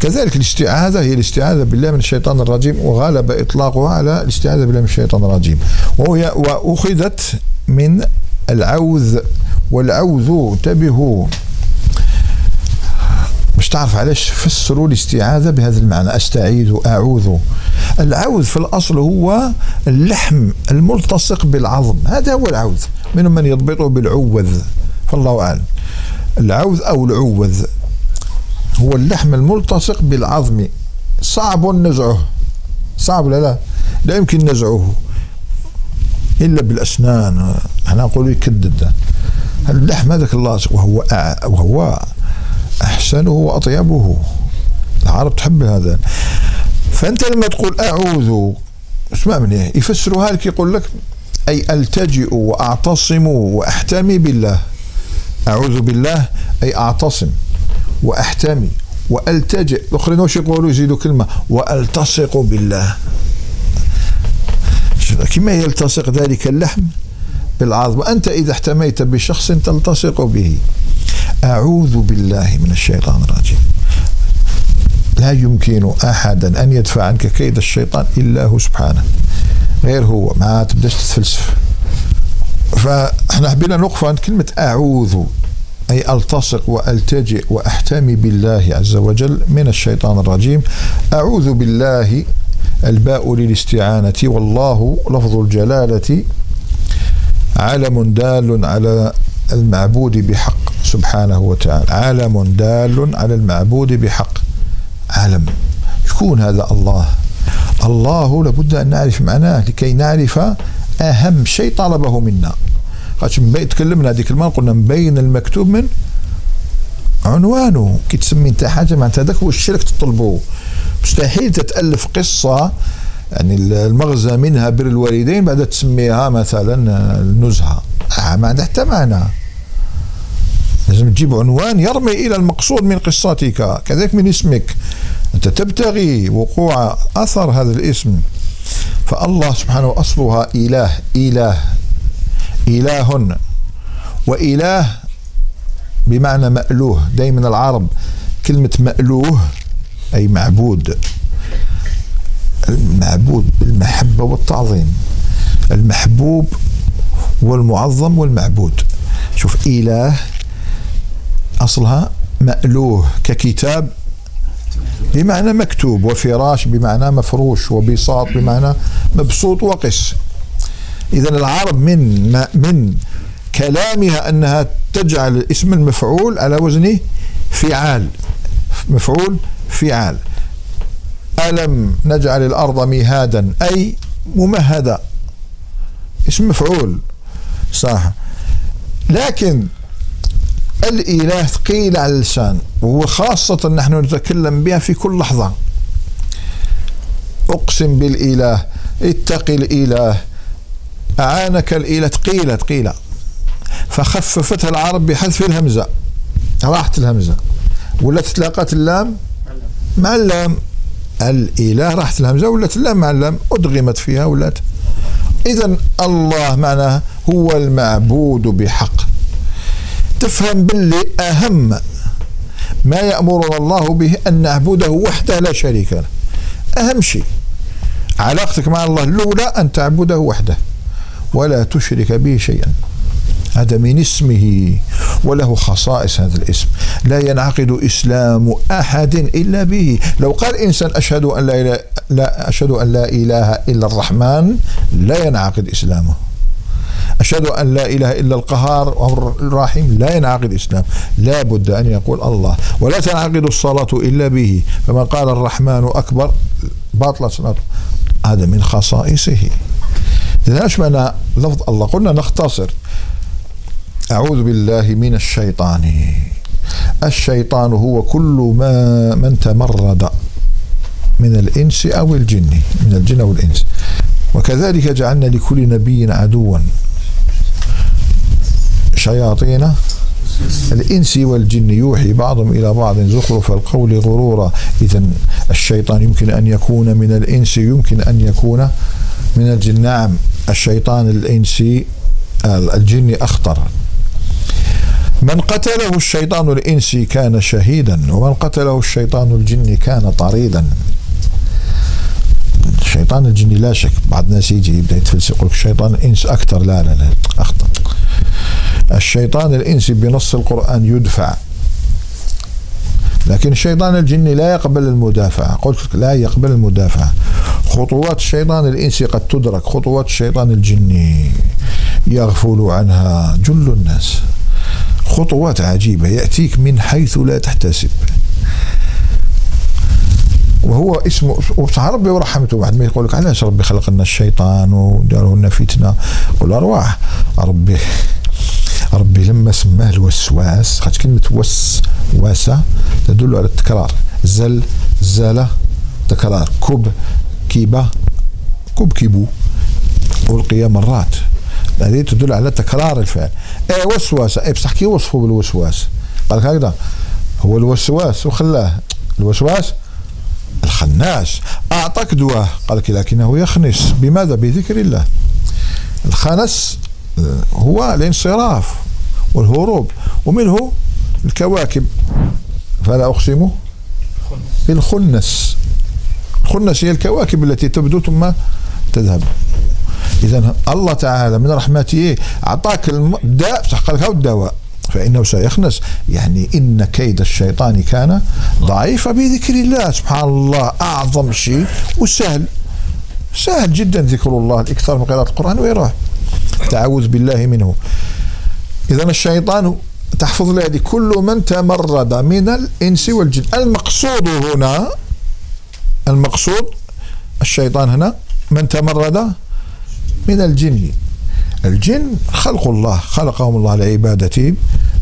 كذلك الاستعاذة هي الاستعاذة بالله من الشيطان الرجيم وغالب إطلاقها على الاستعاذة بالله من الشيطان الرجيم. وهي وأخذت من العوذ والعوذ انتبهوا مش تعرف علاش فسروا الاستعاذة بهذا المعنى. أستعيذ أعوذ العوذ في الأصل هو اللحم الملتصق بالعظم. هذا هو العوذ. منهم من يضبطه بالعوذ. فالله أعلم. العوذ أو العوذ هو اللحم الملتصق بالعظم. صعب نزعه. صعب لا لا؟ لا يمكن نزعه. إلا بالأسنان. إحنا نقول يكدد. اللحم هذاك اللاصق وهو وهو أحسنه وأطيبه. العرب تحب هذا. فأنت لما تقول أعوذ اسمع مني يفسروها لك يقول لك أي ألتجئ وأعتصم وأحتمي بالله. أعوذ بالله أي أعتصم وأحتمي وألتجئ. الاخرين واش يقولوا؟ يزيدوا كلمة. وألتصق بالله. كما يلتصق ذلك اللحم بالعظم؟ وانت إذا احتميت بشخص تلتصق به. أعوذ بالله من الشيطان الرجيم. لا يمكن أحدا أن يدفع عنك كيد الشيطان إلا هو سبحانه. غير هو ما تبدأش تتفلسف. فإحنا حبينا نوقف عند كلمة أعوذ أي ألتصق وألتجئ وأحتمي بالله عز وجل من الشيطان الرجيم. أعوذ بالله الباء للاستعانة والله لفظ الجلالة علم دال على المعبود بحق. سبحانه وتعالى. علم دال على المعبود بحق. علم شكون هذا الله. الله لابد أن نعرف معناه. لكي نعرف أهم شيء طلبه منا. تكلمنا هذيك المره قلنا مبين المكتوب من عنوانه. كي تسمي أنت حاجة معناتها هذاك هو الشيء اللي تطلبه. مستحيل تتألف قصة يعني المغزى منها بر الوالدين بعد تسميها مثلا النزهه آه ما عندها حتى معنى. لازم تجيب عنوان يرمي إلى المقصود من قصتك. كذلك من اسمك. أنت تبتغي وقوع أثر هذا الاسم. فالله سبحانه أصلها إله إله اله. وإله بمعنى مألوه. دائما العرب كلمة مألوه أي معبود. المعبود بالمحبة والتعظيم. المحبوب والمعظم والمعبود. شوف إله أصلها مألوه ككتاب بمعنى مكتوب وفراش بمعنى مفروش وبساط بمعنى مبسوط وقس. إذا العرب من من كلامها أنها تجعل اسم المفعول على وزن فعال مفعول فعال. ألم نجعل الأرض مهادا أي ممهدة اسم مفعول صح. لكن الإله ثقيل على اللسان وخاصة نحن نتكلم بها في كل لحظة. أقسم بالإله اتق الإله. أعانك الإله ثقيلة ثقيلة فخففتها العرب بحذف الهمزة. راحت الهمزة. ولا تلاقت اللام؟ مع اللام. الإله راحت الهمزة ولات اللام مع اللام. أدغمت فيها ولات. إذا الله معناه هو المعبود بحق. تفهم باللي أهم. ما يأمرنا الله به أن نعبده وحده لا شريك له. أهم شيء. علاقتك مع الله الأولى أن تعبده وحده. ولا تشرك به شيئا. هذا من اسمه. وله خصائص هذا الاسم. لا ينعقد إسلام أحد إلا به. لو قال إنسان أشهد أن لا اله لا أشهد أن لا إله إلا الرحمن لا ينعقد إسلامه. أشهد أن لا إله إلا القهار الرحيم. لا ينعقد الإسلام لا بد أن يقول الله. ولا تنعقد الصلاة إلا به. فمن قال الرحمن أكبر باطل صلاته. هذا من خصائصه. إذا أيش معنى لفظ الله؟ قلنا نختصر. أعوذ بالله من الشيطان. الشيطان هو كل ما من تمرد من الإنس أو الجن من الجن أو الإنس. وكذلك جعلنا لكل نبي عدوا. شياطين الإنس والجن يوحي بعضهم إلى بعض زخرف القول غرورا. إذا الشيطان يمكن أن يكون من الإنس يمكن أن يكون من الجن. نعم الشيطان الإنسي الجن أخطر. من قتله الشيطان الإنسي كان شهيدا ومن قتله الشيطان الجن كان طريدا. الشيطان الجني لا شك بعض الناس يجي يبدأ يتفلسف يقول الشيطان الإنس أكثر. لا لا لا اخطا الشيطان الانسي بنص القرآن يدفع. لكن الشيطان الجني لا يقبل المدافعة قلت لا يقبل المدافعة خطوات الشيطان الإنسي قد تدرك. خطوات الشيطان الجني يغفل عنها جل الناس. خطوات عجيبة. يأتيك من حيث لا تحتسب. وهو اسمه ربي ورحمته. بعد ما يقول لك علاش ربي خلق لنا الشيطان وداروا لنا فتنة؟ قول أرواح. ربي ربي لما سماه الوسواس خاطر كلمة وس واسة تدل على التكرار. زل زالة تكرار. كب كيبة كب كيبو. ألقي مرات. هذه تدل على تكرار الفعل. اي وسواسة. اي بصح كي وصفه بالوسواس؟ قال هكذا. هو الوسواس وخلاه. الوسواس؟ الخناس. أعطاك دواء. قال لك لكنه يخنس. بماذا؟ بذكر الله. الخنس هو الانصراف والهروب ومنه الكواكب. فلا أقسم الخنس الخنس هي الكواكب التي تبدو ثم تذهب. إذا الله تعالى من رحمته أعطاك الداء لك الدواء فإنه سيخنس. يعني إن كيد الشيطان كان ضعيف بذكر الله. سبحان الله أعظم شيء وسهل. سهل جدا ذكر الله الإكثار من قراءة القرآن ويروح. تعوذ بالله منه. اذا الشيطان تحفظ لي هذه كل من تمرد من الإنس والجن. المقصود هنا المقصود الشيطان هنا من تمرد من الجن. الجن خلق الله خلقهم الله لعبادته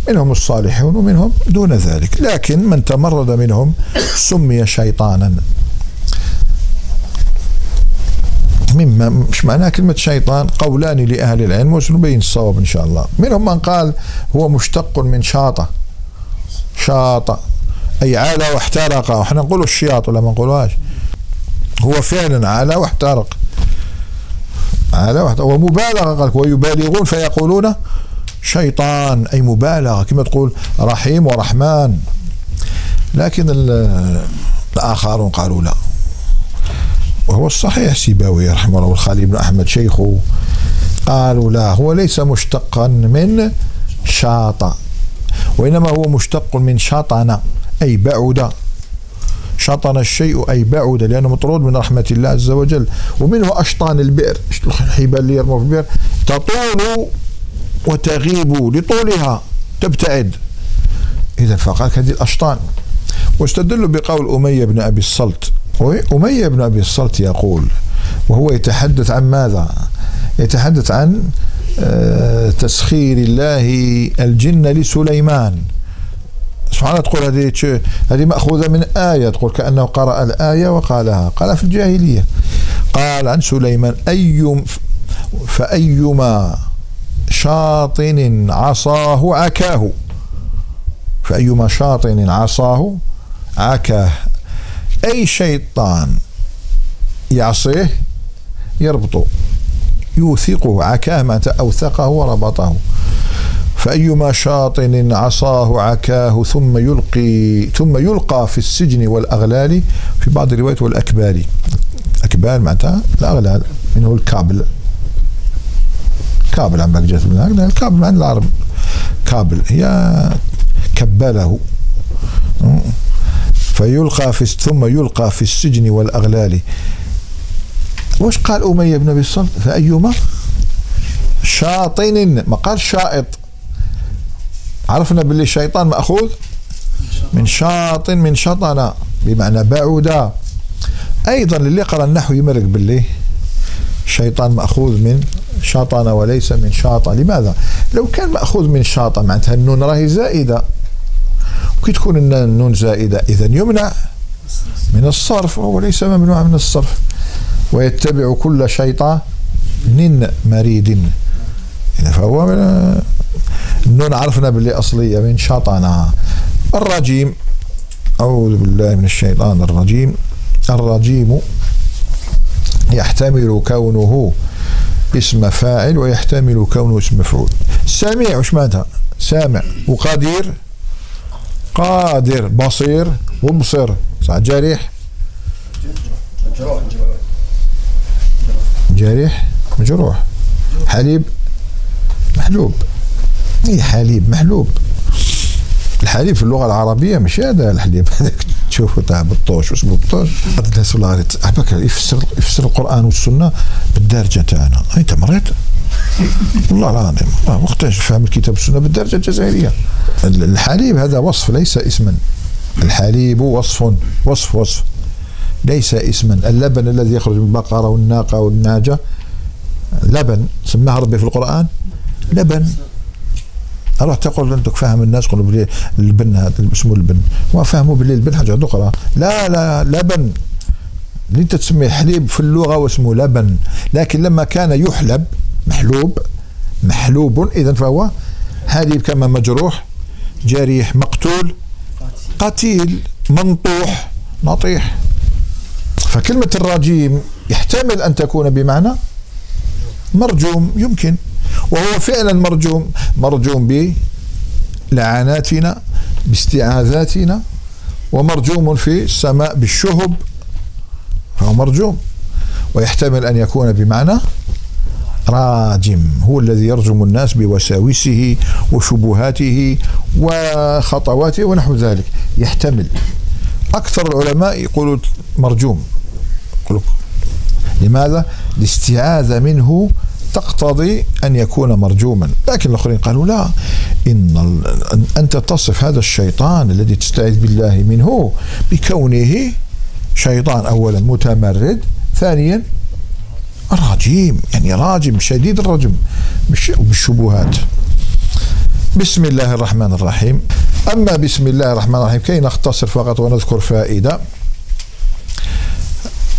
منهم الصالحون ومنهم دون ذلك. لكن من تمرد منهم سمي شيطانا. مما مش معناه كلمة شيطان قولان لأهل العلم وسنبين الصواب إن شاء الله. منهم من قال هو مشتق من شاطة شاطة أي عالى واحترق. وإحنا نقول الشياط ولا ما نقولوهاش هو فعلا عالى واحترق. عالى واحترق. ومبالغة قال ويبالغون فيقولون شيطان. أي مبالغة. كما تقول رحيم ورحمن. لكن الآخرون قالوا لا. وهو الصحيح سيباوي رحمه الله. والخالي بن أحمد شيخه قالوا لا هو ليس مشتقا من شاط وإنما هو مشتق من شطن أي بعد. شطن الشيء أي بعد لأنه مطرود من رحمة الله عز وجل. ومنه أشطان البئر. الحبال اللي يرموا في البئر؟ تطول وتغيب لطولها تبتعد. إذا فقال هذه الأشطان. واستدل بقول أمية بن أبي الصلت أمية بن أبي الصلت يقول وهو يتحدث عن ماذا؟ يتحدث عن آه، تسخير الله الجن لسليمان. سبحان تقول هذه هذه مأخوذة من آية تقول كأنه قرأ الآية وقالها قال في الجاهلية. قال عن سليمان أي فأيما شاطن عصاه عكاه. فأيما شاطن عصاه عكاه. أي شيطان يعصيه يربطه يوثقه معناته أوثقه وربطه. فأيما شاطن عصاه عكاه ثم يلقي ثم يلقى في السجن والأغلال في بعض الروايات والأكبال. أكبال معناتها الأغلال منه الكابل. كابل عم جات من الكابل عند العرب. كابل هي كبله فيلقى في ثم يلقى في السجن والأغلال. وش قال أمية بن أبي الصلت فأيما شاطن. ما قال شائط. عرفنا باللي الشيطان مأخوذ؟ من شاطن من شطن. بمعنى بعد أيضا اللي يقرأ النحو يمرق باللي الشيطان مأخوذ من شاطن وليس من شاطن. لماذا؟ لو كان مأخوذ من شاطن معناتها النون راهي زائدة. وكي تكون النون زائدة إذا يمنع من الصرف وهو ليس ممنوع من الصرف. ويتبع كل شيطان مريد. فهو من النون عرفنا باللي أصلية من شطنا الرجيم أعوذ بالله من الشيطان الرجيم. الرجيم يحتمل كونه اسم فاعل ويحتمل كونه اسم مفعول. سميع وش معناتها؟ سامع وقدير. قادر بصير ومبصر صح جريح. جريح مجروح. حليب محلوب. اي حليب؟ محلوب. الحليب في اللغة العربية مش هذا الحليب. (laughs) هذاك تشوفوا تاع بالطوش واسمه بالطوش الناس والله يفسر يفسر القرآن والسنة بالدارجه تاعنا. أنت مريض والله العظيم. وقتاش فهم الكتاب والسنة بالدرجة الجزائرية. الحليب هذا وصف ليس اسما. الحليب وصف وصف وصف. ليس اسما. اللبن الذي يخرج من البقره والناقة والناجة. لبن سماها ربي في القرآن. لبن. أروح تقول انت فاهم الناس يقولوا بلي البن هذا اسمه البن. وفهموا بلي البن حاجة أخرى. لا لا لبن. اللي أنت تسميه حليب في اللغة واسمه لبن. لكن لما كان يحلب محلوب محلوب. اذا فهو هذه كما مجروح جريح مقتول قتيل منطوح نطيح. فكلمة الرجيم يحتمل أن تكون بمعنى مرجوم يمكن. وهو فعلا مرجوم مرجوم بلعناتنا باستعاذاتنا ومرجوم في السماء بالشهب فهو مرجوم. ويحتمل أن يكون بمعنى راجم هو الذي يرجم الناس بوساوسه وشبهاته وخطواته ونحو ذلك يحتمل. أكثر العلماء يقولوا مرجوم. لماذا؟ الاستعاذة منه تقتضي أن يكون مرجوما. لكن الآخرين قالوا لا إن أنت تصف هذا الشيطان الذي تستعيذ بالله منه بكونه شيطان أولا متمرد ثانيا رجيم يعني راجم شديد الرجم بالشبهات. بسم الله الرحمن الرحيم. أما بسم الله الرحمن الرحيم كي نختصر فقط ونذكر فائدة.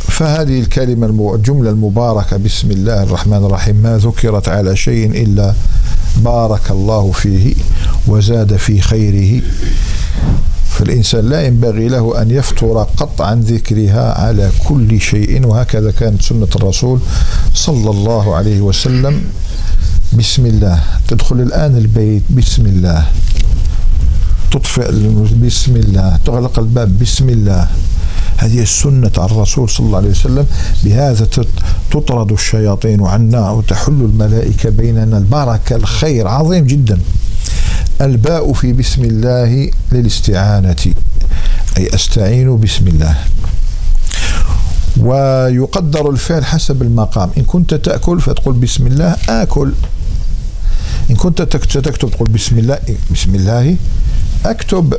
فهذه الكلمة الجملة المباركة بسم الله الرحمن الرحيم ما ذكرت على شيء إلا بارك الله فيه وزاد في خيره. فالإنسان لا ينبغي له أن يفتر قط عن ذكرها على كل شيء وهكذا كانت سنة الرسول صلى الله عليه وسلم. بسم الله. تدخل الآن البيت. بسم الله. تطفئ بسم الله. تغلق الباب. بسم الله. هذه السنة عن الرسول صلى الله عليه وسلم. بهذا تطرد الشياطين عنا وتحل الملائكة بيننا. البركة الخير. عظيم جدا. الباء في بسم الله للاستعانة. أي أستعين بسم الله. ويقدر الفعل حسب المقام. إن كنت تأكل فتقول بسم الله آكل. إن كنت تكتب تقول بسم الله بسم الله أكتب.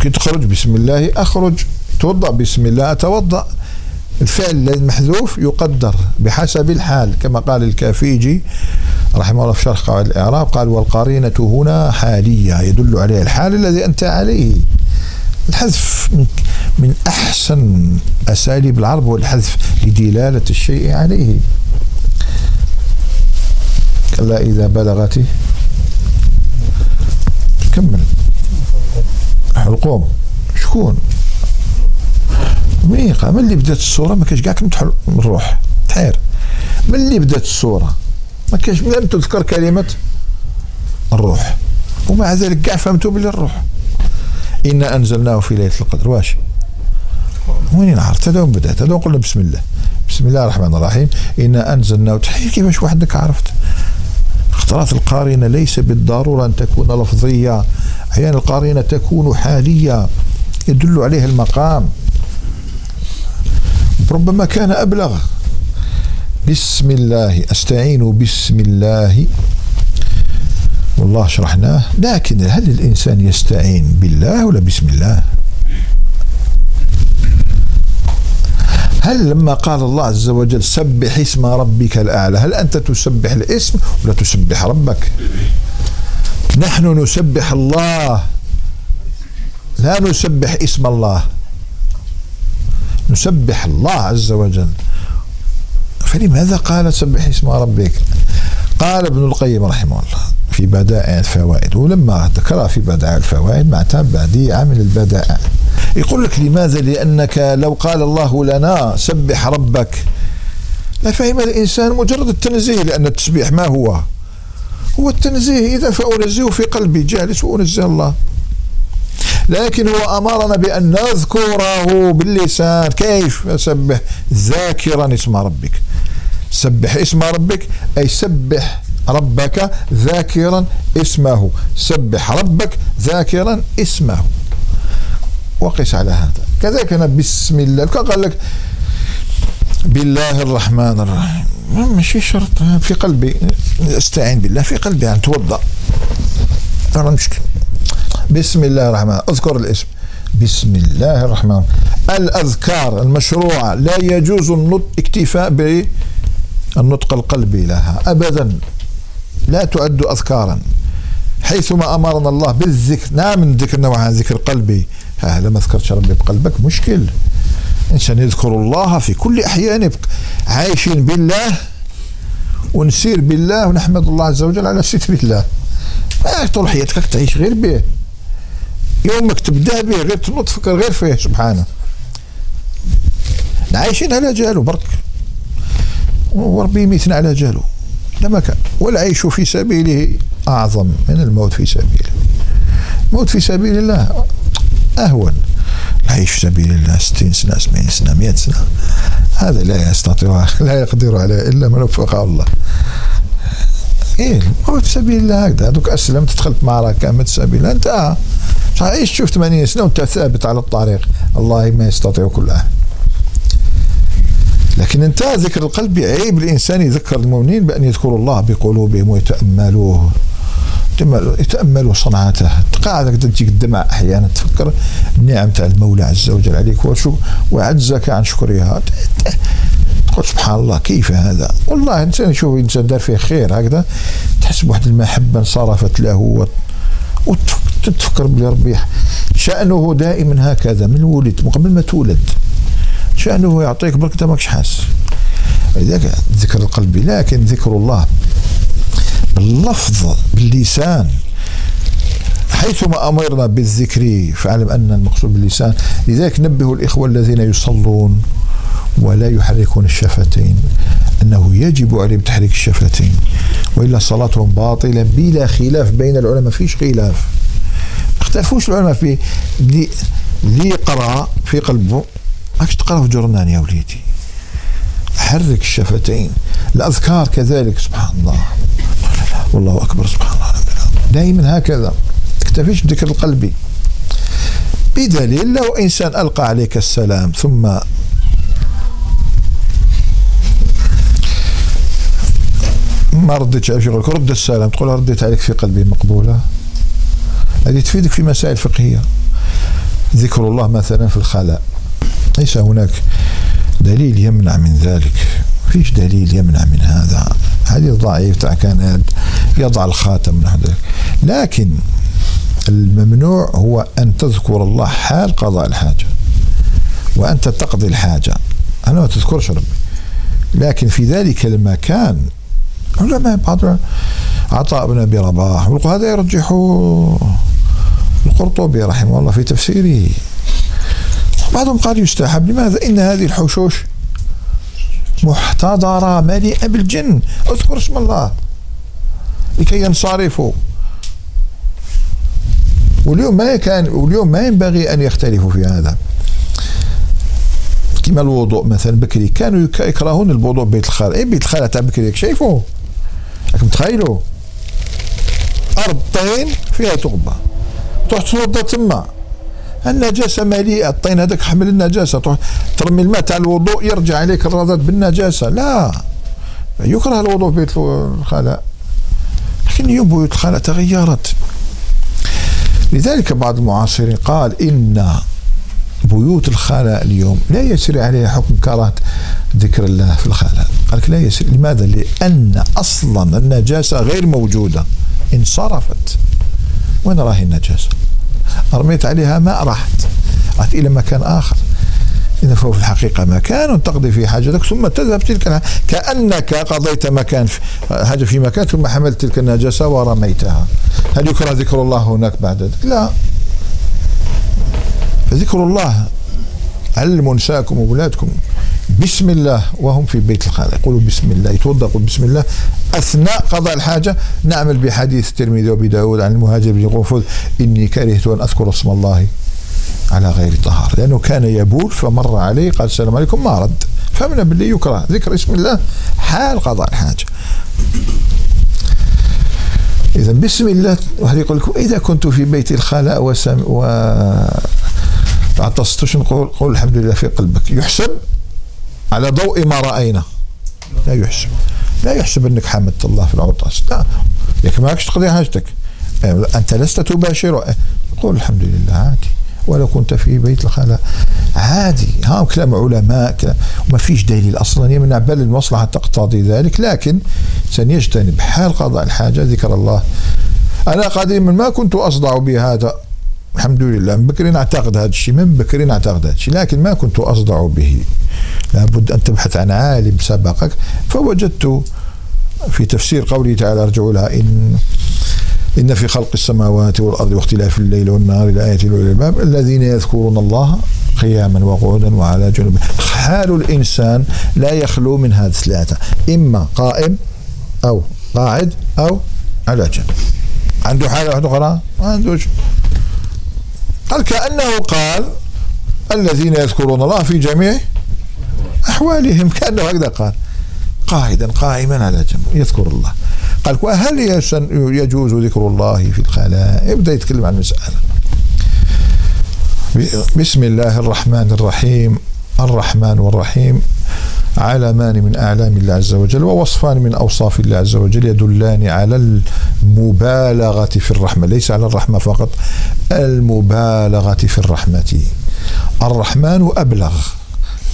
كي تخرج بسم الله أخرج. توضأ بسم الله أتوضأ. الفعل المحذوف يقدر بحسب الحال كما قال الكافيجي رحمه الله في شرح قواعد الإعراب قال والقرينة هنا حالية يدل عليها الحال الذي أنت عليه. الحذف من أحسن أساليب العرب هو الحذف لدلالة الشيء عليه. كلا إذا بلغت كمل. حلقوم شكون؟ ميقة من اللي بدات الصورة ما كاش كاع كلمة الروح تحير. من اللي بدات الصورة ما كاش لم تذكر كلمة الروح. ومع ذلك كاع فهمتوا بلي الروح. إنا أنزلناه في ليلة القدر. واش؟ وين عرفت هذا بدأت. هذا قلنا بسم الله. بسم الله الرحمن الرحيم. إنا أنزلناه. تحير كيفاش وحدك عرفت؟ اختلاط القارنة ليس بالضرورة أن تكون لفظية. أحيانا القارنة تكون حالية. يدل عليها المقام. ربما كان أبلغ. بسم الله أستعين بسم الله. والله شرحناه. لكن هل الإنسان يستعين بالله ولا بسم الله؟ هل لما قال الله عز وجل سبح اسم ربك الأعلى هل أنت تسبح الاسم ولا تسبح ربك؟ نحن نسبح الله. لا نسبح اسم الله. نسبح الله عز وجل. فلماذا قال سبح اسم ربك؟ قال ابن القيم رحمه الله في بدائع الفوائد ولما ذكرها في بدائع الفوائد معناتها بديعة من البدائع. يقول لك لماذا؟ لأنك لو قال الله لنا سبح ربك لفهم الإنسان مجرد التنزيه لأن التسبيح ما هو؟ هو التنزيه. إذا فأنزيه في قلبي جالس وأنزه الله. لكن هو أمرنا بأن نذكره باللسان. كيف؟ سبح ذاكرا اسم ربك. سبح اسم ربك أي سبح ربك ذاكرا اسمه. سبح ربك ذاكرا اسمه. وقس على هذا. كذلك أنا بسم الله. قال لك بالله الرحمن الرحيم. ماشي شرط في قلبي استعين بالله في قلبي يعني توضأ. ترى مشكل بسم الله الرحمن أذكر الاسم. بسم الله الرحمن. الأذكار المشروعة. لا يجوز النطق اكتفاء بالنطق القلبي لها. ابدا. لا تعد اذكارا. حيثما أمرنا الله بالذكر نعم من ذكر نوع ذكر قلبي. ها لما ذكرت ربي بقلبك. مشكل. إنسان يذكر الله في كل احيانه عايشين بالله. ونسير بالله. ونحمد الله عز وجل على ستر الله. ما طول حياتك تعيش غير به. يومك تبدا به غير تنوض تفكر غير فيه سبحانه. عايشين على جاله برك. وربي يميتنا على جاله لما كان والعيش في سبيله أعظم من الموت في سبيله. الموت في سبيل الله أهون. العيش في سبيل الله 60 سنة 70 سنة 100 سنة. هذا لا يستطيع لا يقدر عليه إلا من وفقه الله. إيه الموت في سبيل الله هكذا. دوك اسلمت دخلت معركة مت سبيل الله أنت آه. عايش تشوف 80 سنة وأنت ثابت على الطريق. الله ما يستطيع كل احد لكن أنت ذكر القلب عيب الإنسان يذكر المؤمنين بأن يذكروا الله بقلوبهم ويتأملوه. يتأملوا صنعته. قاعد تجيك الدمع أحيانا تفكر النعم تاع المولى عز وجل عليك. وشو وعجزك عن شكرها. تقول سبحان الله كيف هذا؟ والله إنسان يشوف إنسان دار فيه خير هكذا تحس بواحد المحبة انصرفت له وتفكر بلي ربي شأنه دائما هكذا من ولد من قبل ما تولد. شأنه يعطيك برك أنت ماكش حاس. لذلك ذكر القلب لكن ذكر الله باللفظ باللسان. حيثما أمرنا بالذكر فاعلم أن المقصود باللسان. لذلك نبه الإخوة الذين يصلون. ولا يحركون الشفتين. إنه يجب عليهم تحريك الشفتين. وإلا صلاتهم باطلة بلا خلاف بين العلماء. ما فيش خلاف. اختلفوش العلماء في اللي اللي يقرا في قلبه. ماكش تقرأ في جرنان يا وليدي. حرك الشفتين. الأذكار كذلك. سبحان الله. والله أكبر. سبحان الله دائما هكذا. تكتفيش بذكر القلبي بدليل لو إنسان ألقى عليك السلام ثم ما رديتش عليه يقول رد السلام تقول رديت عليك في قلبي مقبولة. هذه تفيدك في مسائل فقهية. ذكر الله مثلا في الخلاء. ليس هناك دليل يمنع من ذلك. فيش دليل يمنع من هذا. هذه ضعيف تاع كان يضع الخاتم من ذلك لكن الممنوع هو أن تذكر الله حال قضاء الحاجة وأنت تقضي الحاجة. أنا ما تذكرش ربي. لكن في ذلك المكان علماء بعض عطاء بن أبي رباح هذا يرجح القرطبي رحمه الله في تفسيره. بعضهم قال يستحب. لماذا؟ إن هذه الحشوش محتضرة مليئة بالجن. أذكر اسم الله. لكي ينصرفوا. واليوم ما كان واليوم ما ينبغي أن يختلفوا في هذا. كما الوضوء مثلا. بكري كانوا يكرهون الوضوء بيت الخالة. إيه بيت الخالة تاع بكري؟ شايفوا راكم تخيلوا ارض طين فيها تربه تروح توضا تما. النجاسة مليئة الطين هذاك حمل النجاسة تروح ترمي الماء تاع الوضوء يرجع عليك الرذاذ بالنجاسة. لا يكره الوضوء في بيت الخلاء. لكن اليوم بيوت الخلاء تغيرت. لذلك بعض المعاصرين قال إن بيوت الخلاء اليوم. لا يسري عليها حكم كراهة ذكر الله في الخلاء قال لك لا يسري. لماذا؟ لأن أصلا النجاسة غير موجودة. انصرفت. وين راهي النجاسة؟ رميت عليها ماء راحت. راحت إلى مكان آخر. إذا فهو في الحقيقة مكان تقضي فيه حاجتك ثم تذهب تلك كأنك قضيت مكان في حاجة في مكان ثم حملت تلك النجاسة ورميتها. هل يكره ذكر الله هناك بعد ذلك؟ لا. فذكر الله. علموا نساءكم وأولادكم بسم الله وهم في بيت الخالق. يقولوا بسم الله يتوضأ يقول بسم الله. أثناء قضاء الحاجة نعمل بحديث الترمذي وأبي داود عن المهاجر بن قنفذ إني كرهت أن أذكر اسم الله على غير طهارة. لأنه كان يبول فمر عليه قال السلام عليكم ما رد. فمن باللي يكره. ذكر اسم الله حال قضاء الحاجة. إذا بسم الله واحد يقول لكم إذا كنت في بيت الخلاء وسم و عطست نقول قول الحمد لله في قلبك. يحسب على ضوء ما رأينا. لا يحسب. لا يحسب أنك حمدت الله في العطاس لا. لكن ماكش تقضي حاجتك. أنت لست تباشر. قول الحمد لله عادي. ولو كنت في بيت الخلاء عادي. ها كلام علماء كلام. وما فيش دليل أصلا يمنع بل المصلحة تقتضي ذلك. لكن سنجتنب حال قضاء الحاجة. ذكر الله. أنا قديما ما كنت أصدع بهذا. الحمد لله. من بكري نعتقد هذا الشيء من بكري نعتقد هذا الشيء. لكن ما كنت أصدع به. لابد أن تبحث عن عالم سبقك. فوجدت في تفسير قوله تعالى ارجعوا لها إن إن في خلق السماوات والأرض واختلاف الليل والنهار لآيات لأولي الألباب. الذين يذكرون الله قياما وقعودا وعلى جنوب. حال الإنسان لا يخلو من هذه الثلاثة. إما قائم أو قاعد أو على جنب. عنده حالة واحدة أخرى؟ ما عندوش. قال كأنه قال الذين يذكرون الله في جميع أحوالهم كأنه هكذا قال. قاعدا قائما على جنب يذكر الله. قال وهل يجوز ذكر الله في الخلاء؟ يبدأ يتكلم عن المسألة بسم الله الرحمن الرحيم. الرحمن والرحيم علمان من أعلام الله عز وجل ووصفان من أوصاف الله عز وجل يدلان على المبالغة في الرحمة ليس على الرحمة فقط المبالغة في الرحمة. الرحمن أبلغ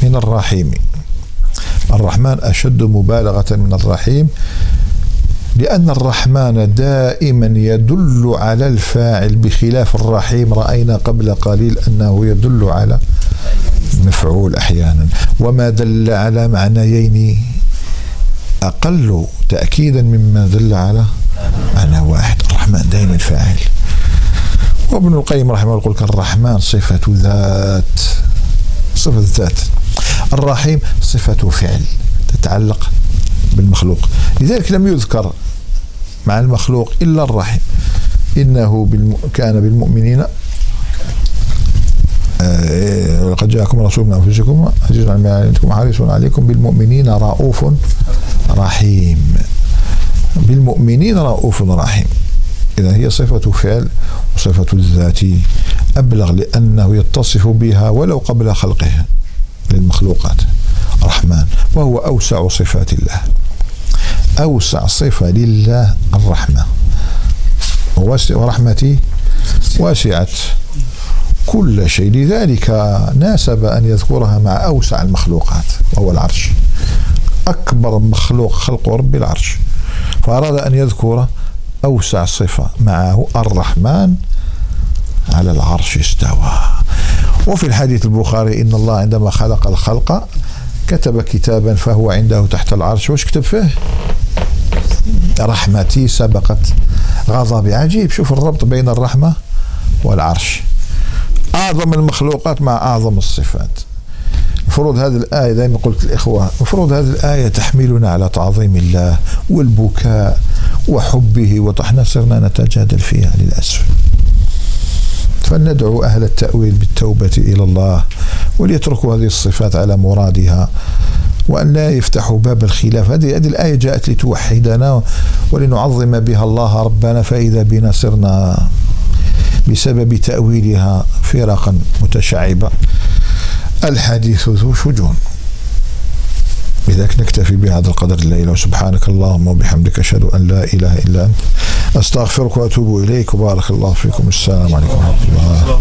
من الرحيم. الرحمن أشد مبالغة من الرحيم. لأن الرحمن دائما يدل على الفاعل بخلاف الرحيم. رأينا قبل قليل أنه يدل على مفعول أحيانا. وما دل على معنيين أقل تأكيدا مما دل على معنى واحد. الرحمن دائما فاعل وابن القيم رحمه الله يقول الرحمن صفة ذات. صفة ذات. الرحيم صفة فعل تتعلق بالمخلوق. لذلك لم يذكر مع المخلوق إلا الرحيم إنه بالم... كان بالمؤمنين لقد جاءكم رسول من أنفسكم عزيز على ما عليكم حريص عليكم بالمؤمنين رؤوف رحيم. بالمؤمنين رؤوف رحيم. إذا هي صفة فعل وصفة الذات. أبلغ لأنه يتصف بها ولو قبل خلقها للمخلوقات. رحمن وهو أوسع صفات الله. أوسع صفة لله الرحمة. ورحمتي وسعت كل شيء. لذلك ناسب أن يذكرها مع أوسع المخلوقات وهو العرش. أكبر مخلوق خلق رب العرش. فأراد أن يذكر أوسع صفة معه الرحمن على العرش استوى. وفي الحديث البخاري إن الله عندما خلق الخلق كتب كتابا فهو عنده تحت العرش. وش كتب فيه؟ رحمتي سبقت غضبي عجيب. شوف الربط بين الرحمة والعرش. أعظم المخلوقات مع أعظم الصفات. المفروض هذه الآية دائما قلت الإخوة المفروض هذه الآية تحملنا على تعظيم الله والبكاء وحبه وطحنا صرنا نتجادل فيها للأسف. فلندعو أهل التأويل بالتوبة إلى الله وليتركوا هذه الصفات على مرادها. وأن لا يفتحوا باب الخلاف. هذه هذه الآية جاءت لتوحدنا ولنعظم بها الله ربنا فإذا بنا صرنا بسبب تأويلها فرقا متشعبة الحديث ذو شجون. لذلك نكتفي بهذا القدر الليلة وسبحانك اللهم وبحمدك أشهد أن لا إله إلا أنت. أستغفرك وأتوب إليك. وبارك الله فيكم. السلام عليكم ورحمة الله.